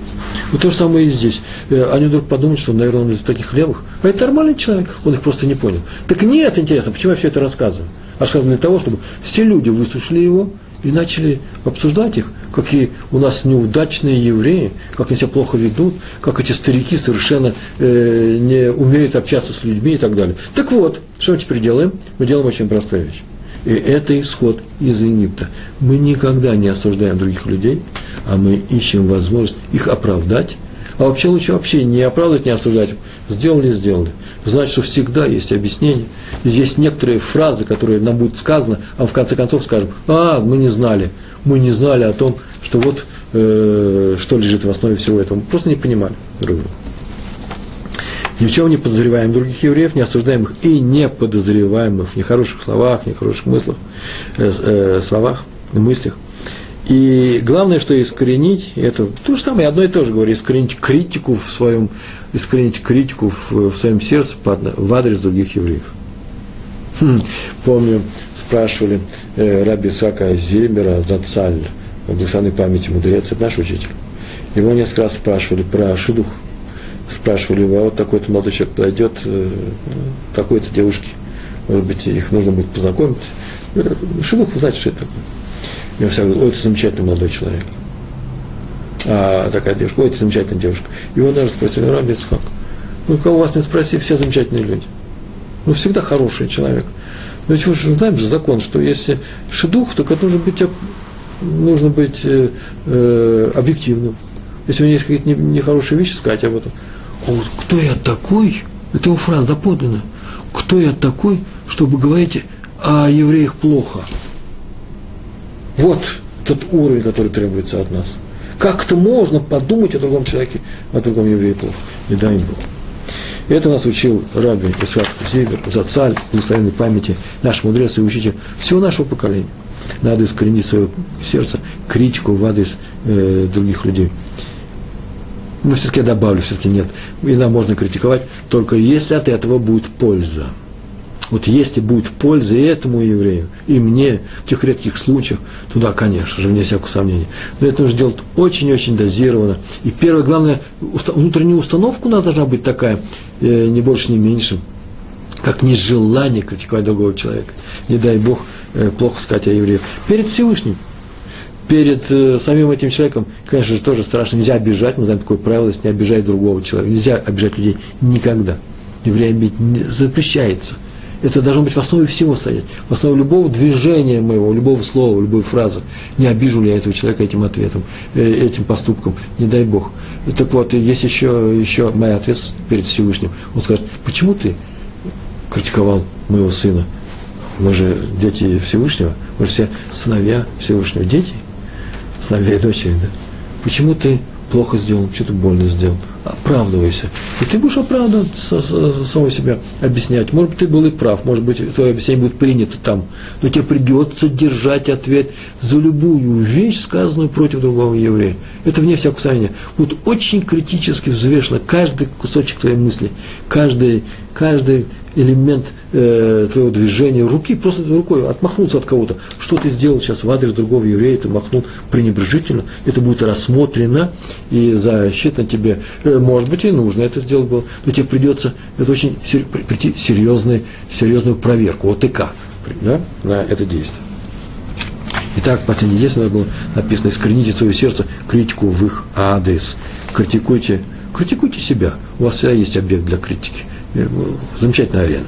Вот то же самое и здесь. Э, они вдруг подумают, что, наверное, он из таких левых. А это нормальный человек, он их просто не понял. Так нет, интересно, почему я все это рассказываю? Рассказываю для того, чтобы все люди выслушали его и начали обсуждать их, какие у нас неудачные евреи, как они себя плохо ведут, как эти старики совершенно э, не умеют общаться с людьми и так далее. Так вот, что мы теперь делаем? Мы делаем очень простую вещь. И это исход из Египта. Мы никогда не осуждаем других людей, а мы ищем возможность их оправдать. А вообще лучше вообще не оправдывать, не осуждать. Сделали, сделали. Значит, что всегда есть объяснение, И здесь некоторые фразы, которые нам будут сказаны, а в конце концов скажем, а, мы не знали, мы не знали о том, что вот э, что лежит в основе всего этого. Мы просто не понимали друг друга. Ни в чем не подозреваем других евреев, не осуждаем их и не подозреваем их в нехороших словах, в нехороших мыслях, э, э, словах, мыслях. И главное, что искоренить, это то же самое, одно и то же говорю, искоренить критику в своем, искоренить критику в, в своем сердце в адрес других евреев. Хм, помню, спрашивали э, Раби Сака Зильбера Зацаль, благословенной памяти мудрец, это наш учитель. Его несколько раз спрашивали про шидух, спрашивали его, а вот такой-то молодой человек подойдет, э, такой-то девушке, может быть, их нужно будет познакомить. Э, шидух, вы знаете, что это такое? Мне все говорят, ой, ты замечательный молодой человек. А такая девушка, ой, ты замечательная девушка. Его даже спросили, Раби Ицхак, ну, кого вас не спроси, все замечательные люди. Ну, всегда хороший человек. Но ведь мы же знаем же закон, что если шедух, то это нужно быть, нужно быть э, э, объективным. Если у него есть какие-то нехорошие вещи, сказать об этом. А вот кто я такой? Это его фраза доподлинная. Кто я такой, чтобы говорить о евреях плохо? Вот тот уровень, который требуется от нас. Как-то можно подумать о другом человеке, о другом еврее плохо. Не дай им Бог. Это нас учил Раби Исхак Зибер, Зацаль, благословенной памяти, наш мудрец и учитель всего нашего поколения. Надо искоренить свое сердце, критику в адрес э, других людей. Но все-таки я добавлю, все-таки нет. И нам можно критиковать, только если от этого будет польза. Вот если будет польза и этому еврею, и мне, в тех редких случаях, туда, конечно же, вне всякого сомнения. Но это нужно делать очень-очень дозированно. И первое, главное, внутренняя установка у нас должна быть такая, э, не больше, не меньше, как нежелание критиковать другого человека. Не дай Бог э, плохо сказать о евреях. Перед Всевышним, перед э, самим этим человеком, конечно же, тоже страшно. Нельзя обижать, мы знаем такое правило, не обижать другого человека. Нельзя обижать людей никогда. Еврея бить запрещается – это должно быть в основе всего стоять, в основе любого движения моего, любого слова, любой фразы. Не обижу ли я этого человека этим ответом, э, этим поступком, не дай Бог. Так вот, есть еще, еще моя ответственность перед Всевышним. Он скажет, почему ты критиковал моего сына? Мы же дети Всевышнего, мы же все сыновья Всевышнего, дети, сыновья и дочери, да? Почему ты плохо сделал, что-то больно сделал. Оправдывайся. И ты будешь оправдывать самого себя, объяснять. Может быть, ты был и прав, может быть, твое объяснение будет принято там. Но тебе придется держать ответ за любую вещь, сказанную против другого еврея. Это вне всякого сомнения. Вот очень критически взвешено каждый кусочек твоей мысли, каждый, каждый элемент э, твоего движения руки, просто рукой отмахнулся от кого-то. Что ты сделал сейчас в адрес другого еврея, ты махнул пренебрежительно, это будет рассмотрено и засчитано тебе. Э, может быть, и нужно это сделать было, но тебе придется, это очень прийти серьезную, серьезную проверку, ОТК, да, на это действие. Итак, последнее действие было написано, искорените свое сердце критику в их адрес. Критикуйте, критикуйте себя. У вас всегда есть объект для критики. Э, замечательная арена.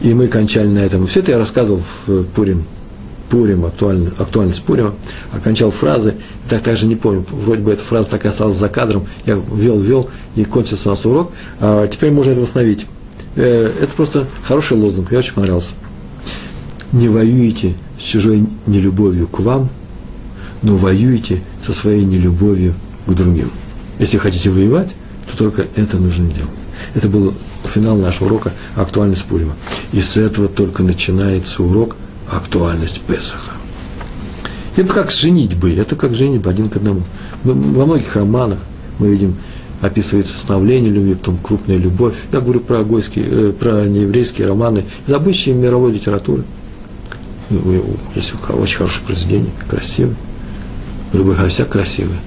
И мы кончали на этом. Все это я рассказывал в Пурим, Пурим, актуальный, актуальность Пурима, окончал фразы, так также не помню, вроде бы эта фраза так и осталась за кадром, я вел-вел, и кончился у нас урок, а теперь можно это восстановить. Э, это просто хороший лозунг, мне очень понравился. Не воюете с чужой нелюбовью к вам, но воюете со своей нелюбовью к другим. Если хотите воевать, то только это нужно делать. Это был финал нашего урока «Актуальность Пурима». И с этого только начинается урок «Актуальность Песаха». Это как женитьбы, это как женитьба один к одному. Во многих романах мы видим, описывается становление любви, потом крупная любовь. Я говорю про, гойские, э, про нееврейские романы из обычной мировой литературы. Есть очень хорошее произведение, красивое. Любовь вся красивая.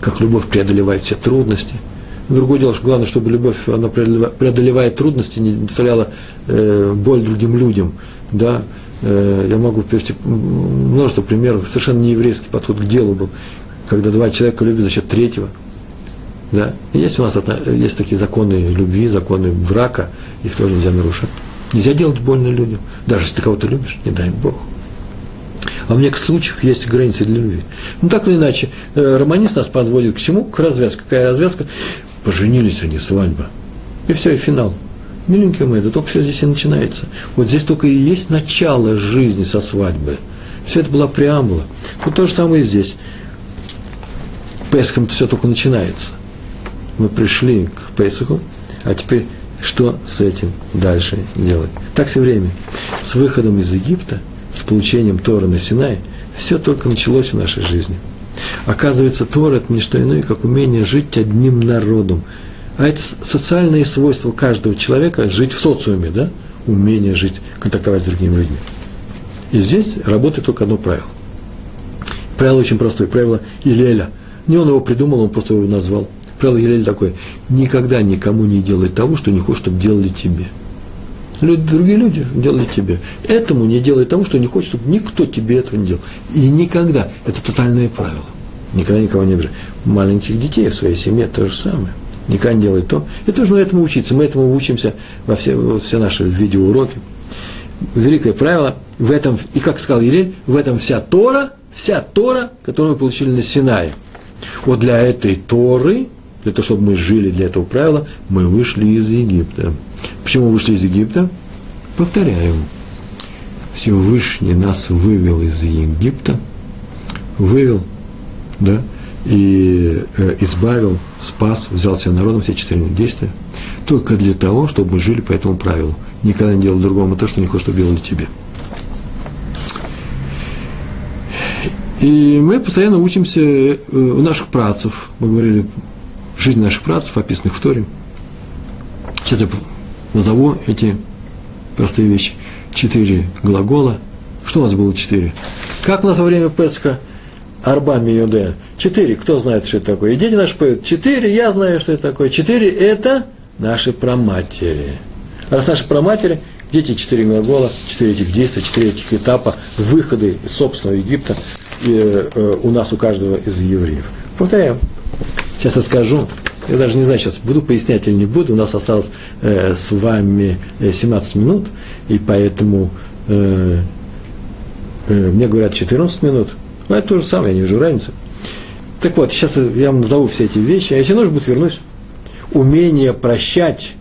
Как любовь преодолевает все трудности – Другое дело, что главное, чтобы любовь, она преодолевает трудности, не доставляла э, боль другим людям. Да? Э, я могу привести множество примеров, совершенно не еврейский подход к делу был, когда два человека любят за счет третьего. Да? Есть у нас есть такие законы любви, законы брака, их тоже нельзя нарушать. Нельзя делать больно людям, даже если ты кого-то любишь, не дай Бог. А в некоторых случаях есть границы для любви. Ну, так или иначе, э, романист нас подводит к чему? К развязке. Какая развязка? Поженились они, свадьба. И все, и финал. Миленькие мои, это только все здесь и начинается. Вот здесь только и есть начало жизни со свадьбы. Все это была преамбула. Тут то же самое и здесь. Песхом все только начинается. Мы пришли к Песаху, а теперь что с этим дальше делать? Так все время. С выходом из Египта, с получением Тора на Синай, все только началось в нашей жизни. Оказывается, Тор – это не что иное, как умение жить одним народом. А это социальные свойства каждого человека – жить в социуме, да? Умение жить, контактовать с другими людьми. И здесь работает только одно правило. Правило очень простое, правило Илеля. Не он его придумал, он просто его назвал. Правило Елеля такое. Никогда никому не делай того, что не хочешь, чтобы делали тебе. Люди, другие люди делали тебе. Этому не делай того, что не хочешь, чтобы никто тебе этого не делал. И никогда. Это тотальное правило. Никогда никого не обижай. Маленьких детей в своей семье то же самое. Никогда не делай то. Это нужно этому учиться. Мы этому учимся во все, во все наши видеоуроки. Великое правило в этом, и как сказал Елель, в этом вся Тора, вся Тора, которую мы получили на Синае. Вот для этой Торы для того, чтобы мы жили для этого правила, мы вышли из Египта. Почему вышли из Египта? Повторяем. Всевышний нас вывел из Египта, вывел, да, и э, избавил, спас, взял себя народом, все четыре действия, только для того, чтобы мы жили по этому правилу. Никогда не делал другому то, что не хочешь, чтобы делали тебе. И мы постоянно учимся э, у наших працев. Мы говорили жизни наших працев, описанных в Торе. Сейчас я назову эти простые вещи. Четыре глагола. Что у нас было четыре? Как у нас во время Песха Арба Миюде? Четыре. Кто знает, что это такое? И дети наши поют. Четыре. Я знаю, что это такое. Четыре – это наши праматери. Раз наши праматери, дети четыре глагола, четыре этих действия, четыре этих этапа выхода из собственного Египта и, э, у нас, у каждого из евреев. Повторяем. Сейчас я скажу, я даже не знаю, сейчас буду пояснять или не буду, у нас осталось э, с вами 17 э, минут, и поэтому э, э, мне говорят 14 минут, но это то же самое, я не вижу разницы. Так вот, сейчас я вам назову все эти вещи, а если нужно будет, вернусь. Умение прощать,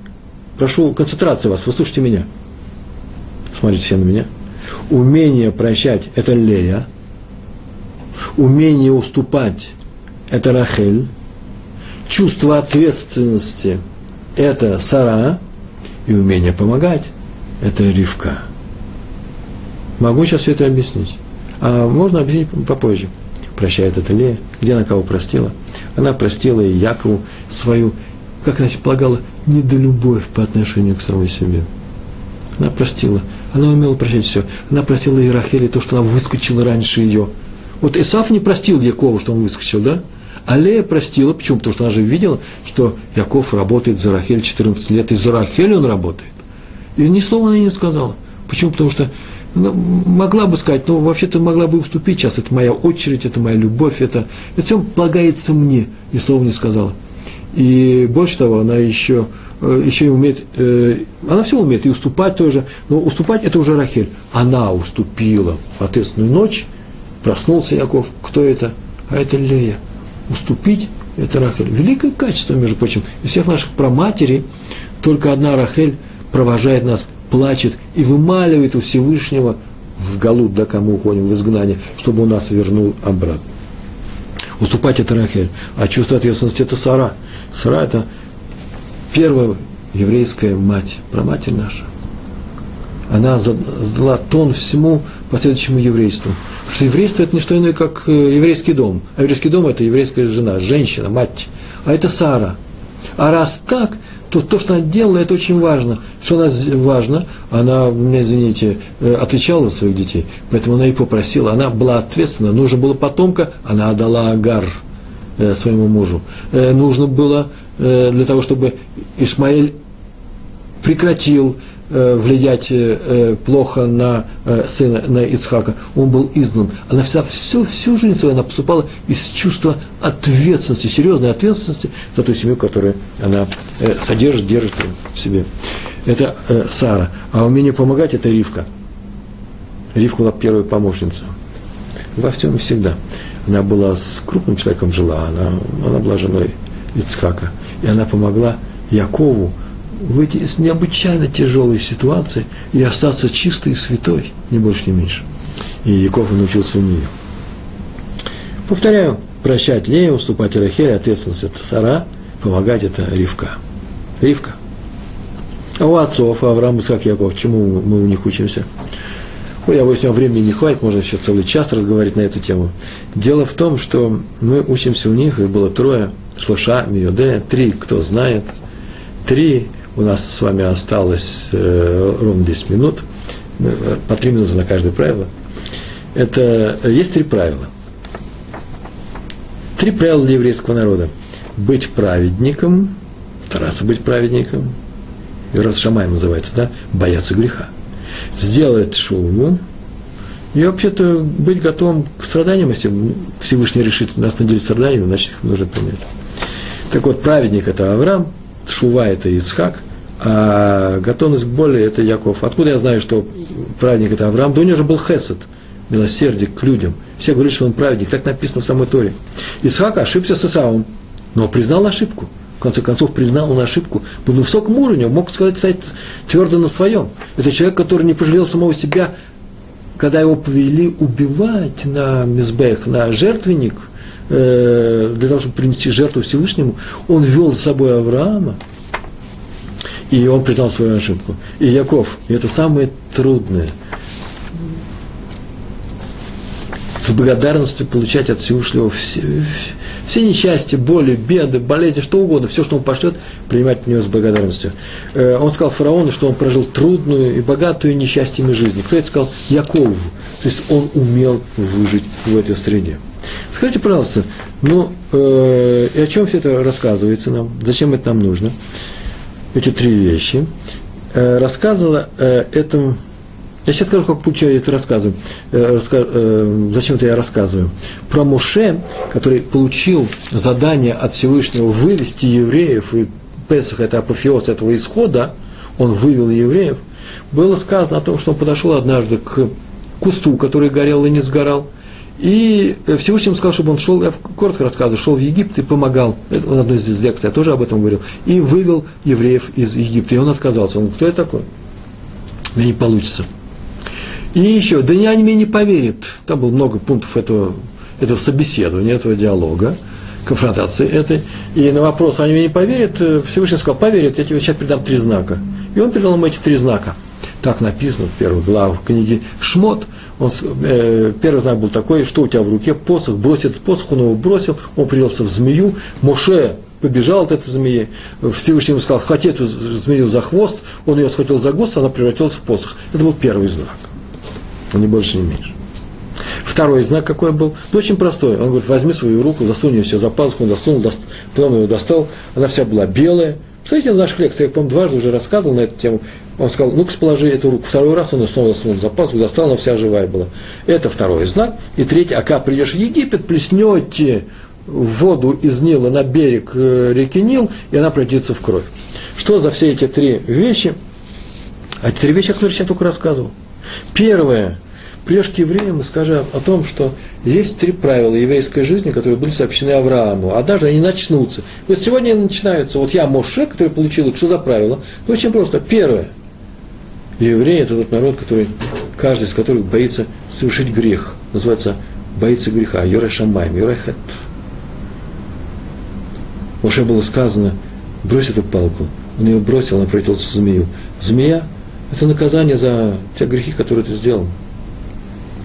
прошу концентрации вас, вы слушайте меня, смотрите все на меня. Умение прощать – это Лея, умение уступать – это Рахель – чувство ответственности – это Сара, и умение помогать – это Ривка. Могу сейчас все это объяснить. А можно объяснить попозже. Прощает это Лея. Где она кого простила? Она простила и Якову свою, как она полагала, недолюбовь по отношению к самой себе. Она простила. Она умела прощать все. Она простила и Рахели то, что она выскочила раньше ее. Вот Исаф не простил Якову, что он выскочил, да? А Лея простила, почему? Потому что она же видела, что Яков работает за Рахель 14 лет, и за Рахель он работает. И ни слова она не сказала. Почему? Потому что могла бы сказать, ну, вообще-то могла бы уступить сейчас, это моя очередь, это моя любовь, это, это все полагается мне, ни слова не сказала. И больше того, она еще, э, еще и умеет, э, она все умеет, и уступать тоже, но уступать это уже Рахель. Она уступила в ответственную ночь, проснулся Яков, кто это? А это Лея уступить, это Рахель. Великое качество, между прочим. Из всех наших проматерей только одна Рахель провожает нас, плачет и вымаливает у Всевышнего в Галут, да, кому уходим, в изгнание, чтобы он нас вернул обратно. Уступать это Рахель. А чувство ответственности это Сара. Сара это первая еврейская мать, проматерь наша. Она задала тон всему последующему еврейству. Потому что еврейство – это не что иное, как э, еврейский дом. А еврейский дом – это еврейская жена, женщина, мать. А это Сара. А раз так, то то, что она делала, это очень важно. Что она важно, она, меня извините, э, отвечала за своих детей, поэтому она и попросила, она была ответственна, нужно было потомка, она отдала Агар э, своему мужу. Нужно было для того, чтобы Исмаэль прекратил Э, влиять э, э, плохо на сына, на Ицхака. Он был изгнан. Она вся, всю, всю жизнь свою она поступала из чувства ответственности, серьезной ответственности за ту семью, которую она содержит, держит в себе. Это Сара. А умение помогать – это Ривка. Ривка была первая помощница. Во всем всегда. Она была с крупным человеком жила, она, она была женой Ицхака. И она помогла Якову выйти из необычайно тяжелой ситуации и остаться чистой и святой, ни больше, ни меньше. И Яков научился у нее. Повторяю, прощать Лея, уступать Рахеле, ответственность это Сара, помогать это Ривка. Ривка. А у отцов Авраам, Исаак, Яков, чему мы у них учимся? Ой, я у него времени не хватит, можно еще целый час разговаривать на эту тему. Дело в том, что мы учимся у них, их было трое, Шлуша, Миоде, три, кто знает, три, у нас с вами осталось э, ровно 10 минут, э, по три минуты на каждое правило. Это, есть три правила. Три правила для еврейского народа. Быть праведником, стараться быть праведником, и раз Шамай называется, да, бояться греха сделать шуму, и вообще-то быть готовым к страданиям, если Всевышний решит нас наделить страданиями, значит их нужно принять. Так вот, праведник – это Авраам, Шува – это Ицхак, а готовность к боли – это Яков. Откуда я знаю, что праведник – это Авраам? Да у него же был Хесед, милосердие к людям. Все говорят, что он праведник, так написано в самой Торе. Исхак ошибся с Исавом, но признал ошибку – в конце концов, признал он ошибку, был на высоком уровне, мог сказать, сказать твердо на своем. Это человек, который не пожалел самого себя, когда его повели убивать на мизбех, на жертвенник, для того, чтобы принести жертву Всевышнему, он вел с собой Авраама, и он признал свою ошибку. И Яков, и это самое трудное, с благодарностью получать от Всевышнего все, все несчастья, боли, беды, болезни, что угодно, все, что он пошлет, принимать от него с благодарностью. Э, он сказал фараону, что он прожил трудную и богатую несчастьями жизни. Кто это сказал? Якову. То есть он умел выжить в этой среде. Скажите, пожалуйста, ну, э, и о чем все это рассказывается нам? Зачем это нам нужно? Эти три вещи. Э, рассказывала э, этому я сейчас скажу, как почему я это рассказываю. Э, э, зачем это я рассказываю? Про Моше, который получил задание от Всевышнего вывести евреев, и Песах – это апофеоз этого исхода, он вывел евреев, было сказано о том, что он подошел однажды к кусту, который горел и не сгорал, и Всевышний ему сказал, чтобы он шел, я коротко рассказываю, шел в Египет и помогал, он одной из лекций, я тоже об этом говорил, и вывел евреев из Египта. И он отказался. Он, кто я такой? У меня не получится. И еще, да они мне не поверят. Там было много пунктов этого, этого собеседования, этого диалога, конфронтации этой. И на вопрос, они мне не поверят, э, Всевышний сказал, поверят, я тебе сейчас передам три знака. И он передал им эти три знака. Так написано в первых главах книги Шмот. Он, э, первый знак был такой, что у тебя в руке посох, бросит этот посох, он его бросил, он превратился в змею. Моше побежал от этой змеи. Всевышний ему сказал, хвати эту змею за хвост, он ее схватил за хвост, она превратилась в посох. Это был первый знак но не больше, не меньше. Второй знак какой был? Ну, очень простой. Он говорит, возьми свою руку, засунь ее все за пазуху, он засунул, дост... потом ее достал, она вся была белая. Посмотрите на наших лекциях, я, по-моему, дважды уже рассказывал на эту тему. Он сказал, ну-ка, положи эту руку. Второй раз он снова засунул за пазуху, достал, она вся живая была. Это второй знак. И третий, а как придешь в Египет, плеснете воду из Нила на берег э, реки Нил, и она пройдется в кровь. Что за все эти три вещи? А эти три вещи, я, я только рассказывал. Первое, придешь к евреям и скажи о том, что есть три правила еврейской жизни, которые были сообщены Аврааму. Однажды они начнутся. Вот сегодня они начинаются. Вот я Моше, который получил их. Что за правила? Ну, очень просто. Первое. Евреи – это тот народ, который, каждый из которых боится совершить грех. Называется боится греха. Йора Шамайм, Йора Хэт. Моше было сказано, брось эту палку. Он ее бросил, она превратилась в змею. Змея – это наказание за те грехи, которые ты сделал.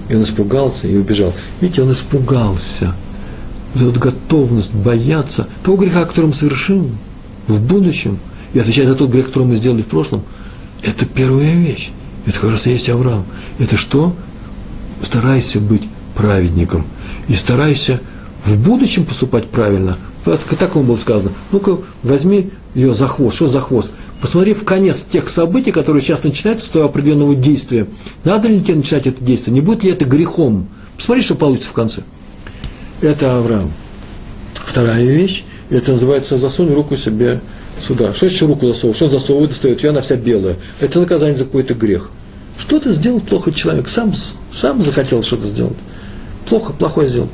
И он испугался и убежал. Видите, он испугался. Вот эта готовность бояться того греха, который мы совершим в будущем, и отвечать за тот грех, который мы сделали в прошлом, это первая вещь. Это как раз и есть Авраам. Это что? Старайся быть праведником. И старайся в будущем поступать правильно. Так ему было сказано. Ну-ка, возьми ее за хвост. Что за хвост? посмотри в конец тех событий, которые сейчас начинаются с твоего определенного действия, надо ли тебе начинать это действие, не будет ли это грехом. Посмотри, что получится в конце. Это Авраам. Вторая вещь, это называется «засунь руку себе сюда». Что значит руку засовывать? Что он засовывает, достает? Ее она вся белая. Это наказание за какой-то грех. Что-то сделал плохо человек, сам, сам захотел что-то сделать. Плохо, плохое сделал.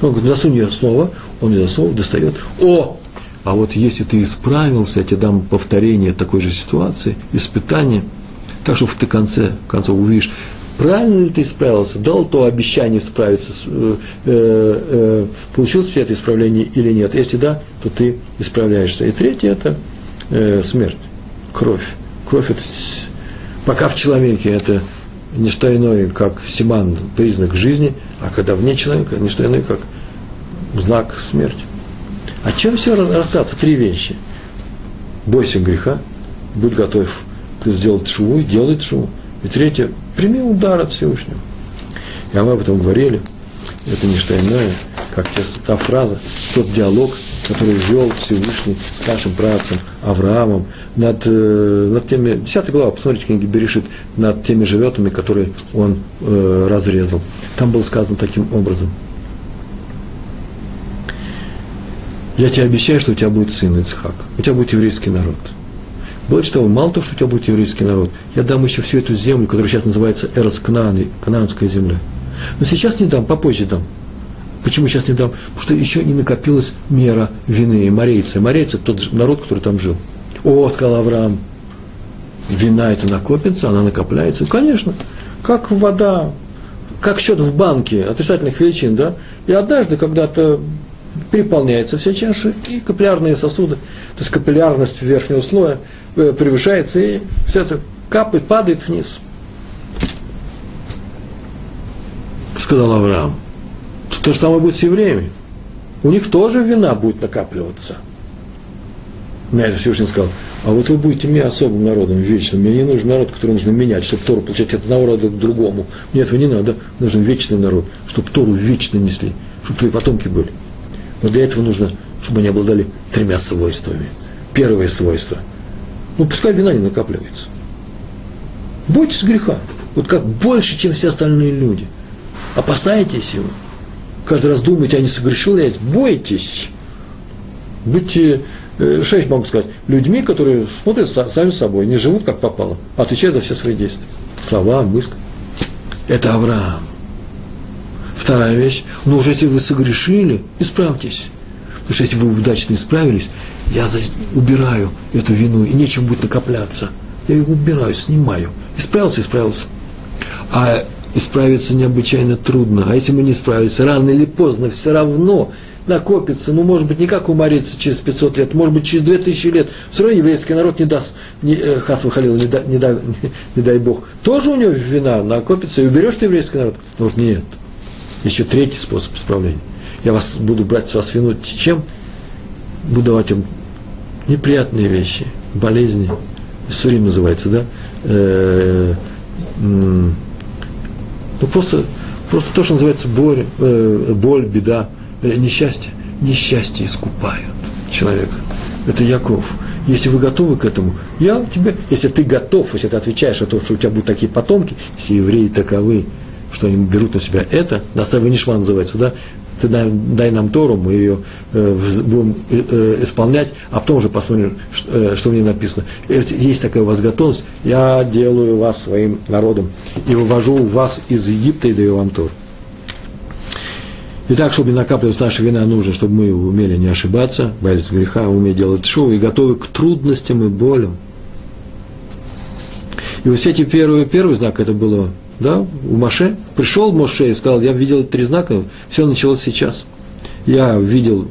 Он говорит, засунь ее снова, он ее засовывает, достает. О, А вот если ты исправился, я тебе дам повторение такой же ситуации, испытания, так что в ты конце концов увидишь, правильно ли ты исправился, дал то обещание справиться, э, э, э, получилось тебя это исправление или нет. Если да, то ты исправляешься. И третье – это э, смерть, кровь. Кровь – это пока в человеке это не что иное, как симан, признак жизни, а когда вне человека, не что иное, как знак смерти. О чем все рассказывается? Три вещи. Бойся греха, будь готов сделать шву, делай шву. И третье, прими удар от Всевышнего. И мы об этом говорили. Это не что иное, как та фраза, тот диалог, который вел Всевышний с нашим братцем Авраамом над, э, над теми, 10 глава, посмотрите книги Берешит, над теми животными, которые он э, разрезал. Там было сказано таким образом – я тебе обещаю, что у тебя будет сын Ицхак, у тебя будет еврейский народ. Больше того, мало того, что у тебя будет еврейский народ, я дам еще всю эту землю, которая сейчас называется Эрос Кнаан, Кнаанская земля. Но сейчас не дам, попозже дам. Почему сейчас не дам? Потому что еще не накопилась мера вины морейцы. Морейцы – тот народ, который там жил. О, сказал Авраам, вина это накопится, она накопляется. Конечно, как вода, как счет в банке отрицательных величин, да? И однажды когда-то переполняется вся чаша, и капиллярные сосуды, то есть капиллярность верхнего слоя э, превышается, и все это капает, падает вниз. Сказал Авраам. Тут то же самое будет с евреями. У них тоже вина будет накапливаться. На это Всевышний сказал, а вот вы будете мне особым народом вечным, мне не нужен народ, который нужно менять, чтобы Тору получать от одного рода к другому. Мне этого не надо, нужен вечный народ, чтобы Тору вечно несли, чтобы твои потомки были. Но для этого нужно, чтобы они обладали тремя свойствами. Первое свойство. Ну, пускай вина не накапливается. Бойтесь греха. Вот как больше, чем все остальные люди. Опасайтесь его. Каждый раз думайте, а не согрешил я, бойтесь. Будьте, э, что я могу сказать, людьми, которые смотрят сами собой, не живут как попало, а отвечают за все свои действия. Слова, мысли. Это Авраам. Вторая вещь, ну уже если вы согрешили, исправьтесь. Потому что если вы удачно исправились, я убираю эту вину, и нечем будет накопляться. Я ее убираю, снимаю. Исправился, исправился. А исправиться необычайно трудно. А если мы не справимся, рано или поздно все равно накопится, ну, может быть, не как умориться через 500 лет, может быть, через 2000 лет. Все равно еврейский народ не даст, не, э, хас выхалил, не, да, не, да, не, не дай Бог. Тоже у него вина накопится, и уберешь ты еврейский народ? Ну, вот нет. Еще третий способ исправления. Я вас буду брать с вас вину чем? Буду давать им неприятные вещи, болезни. Сурим называется, да? Э, ну, просто, просто то, что называется боль, э, боль беда, э, несчастье. Несчастье искупают человека. Это Яков. Если вы готовы к этому, я тебе, если ты готов, если ты отвечаешь о том, что у тебя будут такие потомки, если евреи таковы, что они берут на себя это, Настав Нишма называется, да, ты дай, дай нам Тору, мы ее э, будем э, исполнять, а потом уже посмотрим, что, э, что в ней написано. Есть такая у вас готовность, я делаю вас своим народом и вывожу вас из Египта и даю вам Тору. Итак, чтобы не накапливалась наша вина, нужно, чтобы мы умели не ошибаться, боялись греха, уметь делать шоу и готовы к трудностям и болям. И вот все эти первые, первый знак, это было да, у Маше. Пришел Моше и сказал, я видел три знака, все началось сейчас. Я видел,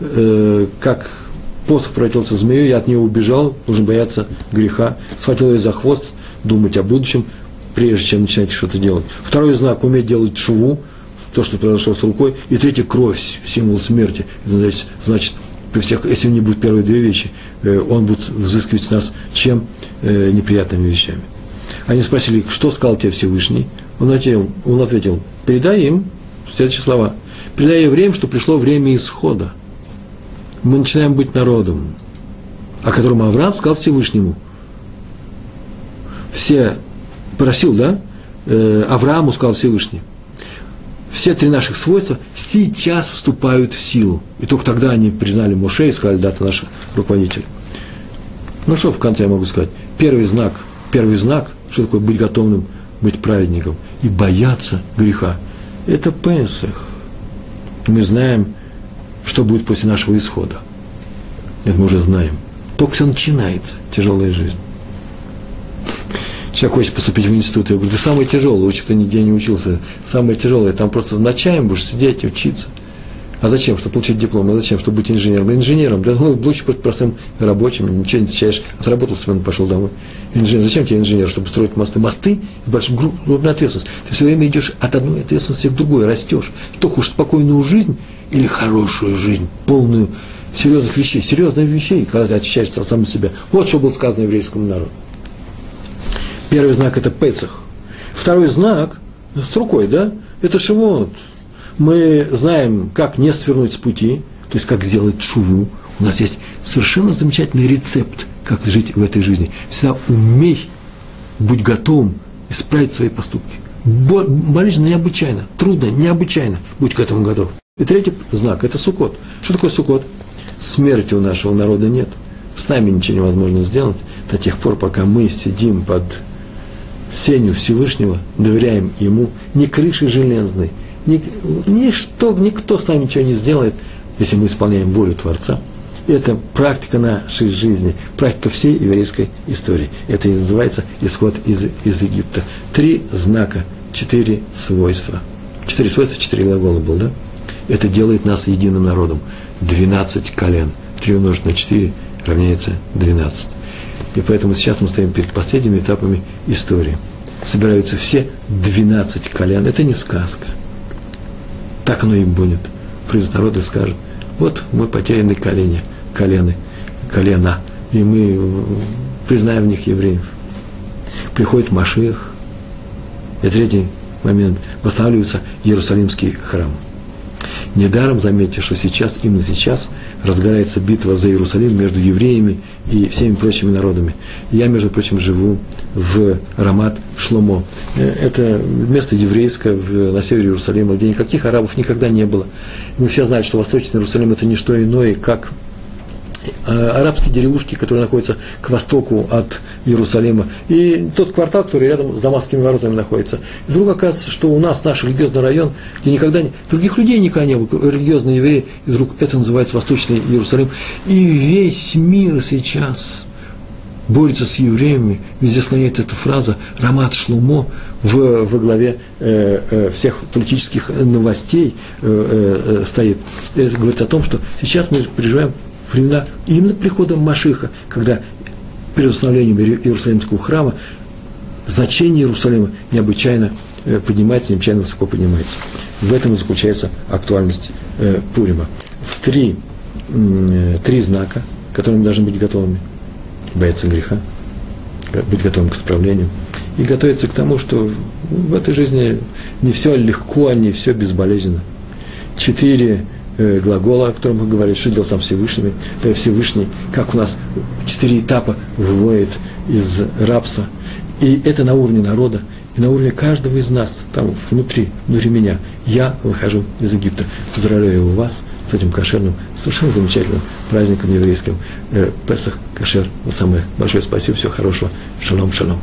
э, как посох превратился в змею, я от нее убежал, нужно бояться греха, схватил ее за хвост, думать о будущем, прежде чем начинать что-то делать. Второй знак – уметь делать шуву, то, что произошло с рукой. И третий – кровь, символ смерти. Это значит, при всех, если не будет первые две вещи, э, он будет взыскивать с нас чем? Э, неприятными вещами. Они спросили, что сказал тебе Всевышний? Он ответил, он ответил передай им следующие слова. Передай евреям, что пришло время исхода. Мы начинаем быть народом, о котором Авраам сказал Всевышнему. Все просил, да? Э, Аврааму сказал Всевышний. Все три наших свойства сейчас вступают в силу. И только тогда они признали Моше и сказали, да, ты наш руководитель. Ну что в конце я могу сказать? Первый знак, первый знак что такое быть готовым, быть праведником и бояться греха? Это Песах. Мы знаем, что будет после нашего исхода. Это мы уже знаем. Только все начинается, тяжелая жизнь. Человек хочет поступить в институт. Я говорю, ты самый тяжелый, лучше бы ты нигде не учился. Самое тяжелое, там просто ночами будешь сидеть и учиться. А зачем? Чтобы получить диплом. А зачем? Чтобы быть инженером. Инженером, да ну, лучше быть простым рабочим, ничего не отвечаешь. Отработал себе, пошел домой. Инженер. Зачем тебе инженер? Чтобы строить мосты. Мосты – большая крупная ответственность. Ты все время идешь от одной ответственности к другой, растешь. Кто хочет спокойную жизнь или хорошую жизнь, полную серьезных вещей, серьезных вещей, когда ты очищаешься сам себя. Вот что было сказано еврейскому народу. Первый знак – это Песах. Второй знак с рукой, да? Это Шивот мы знаем, как не свернуть с пути, то есть как сделать шуву. У нас есть совершенно замечательный рецепт, как жить в этой жизни. Всегда умей быть готовым исправить свои поступки. Болезненно необычайно, трудно, необычайно быть к этому готов. И третий знак – это сукот. Что такое сукот? Смерти у нашего народа нет. С нами ничего невозможно сделать до тех пор, пока мы сидим под сенью Всевышнего, доверяем Ему, не крышей железной, ничто, никто с нами ничего не сделает, если мы исполняем волю Творца. Это практика нашей жизни, практика всей еврейской истории. Это и называется исход из, из Египта. Три знака, четыре свойства. Четыре свойства, четыре глагола был, да? Это делает нас единым народом. Двенадцать колен. Три умножить на четыре равняется двенадцать. И поэтому сейчас мы стоим перед последними этапами истории. Собираются все двенадцать колен. Это не сказка – так оно и будет. Придут народ и скажет, вот мы потеряны колени, колены, колена, и мы признаем в них евреев. Приходит Машиах, и третий момент, восстанавливается Иерусалимский храм – Недаром заметьте, что сейчас, именно сейчас, разгорается битва за Иерусалим между евреями и всеми прочими народами. Я, между прочим, живу в Рамат Шломо. Это место еврейское на севере Иерусалима, где никаких арабов никогда не было. Мы все знают, что Восточный Иерусалим – это не что иное, как арабские деревушки, которые находятся к востоку от Иерусалима, и тот квартал, который рядом с Дамасскими воротами находится. И вдруг оказывается, что у нас наш религиозный район, где никогда не, других людей никогда не было, религиозные евреи, и вдруг это называется Восточный Иерусалим. И весь мир сейчас борется с евреями, везде склоняется эта фраза «Рамат Шлумо» в, во главе э, э, всех политических новостей э, э, стоит. Это говорит о том, что сейчас мы переживаем времена именно приходом Машиха, когда перед установлением Иерусалимского храма значение Иерусалима необычайно э, поднимается, необычайно высоко поднимается. В этом и заключается актуальность э, Пурима. Три, э, три знака, которыми должны быть готовыми. Бояться греха, быть готовым к исправлению. И готовиться к тому, что в этой жизни не все легко, не все безболезненно. Четыре э, глагола, о котором мы говорили, что делал сам Всевышний, э, Всевышний, как у нас четыре этапа выводит из рабства. И это на уровне народа, и на уровне каждого из нас, там внутри, внутри меня. Я выхожу из Египта. Поздравляю вас с этим кошерным, совершенно замечательным праздником еврейским. Э, Песах, кошер, самое большое спасибо, всего хорошего. Шалом, шалом.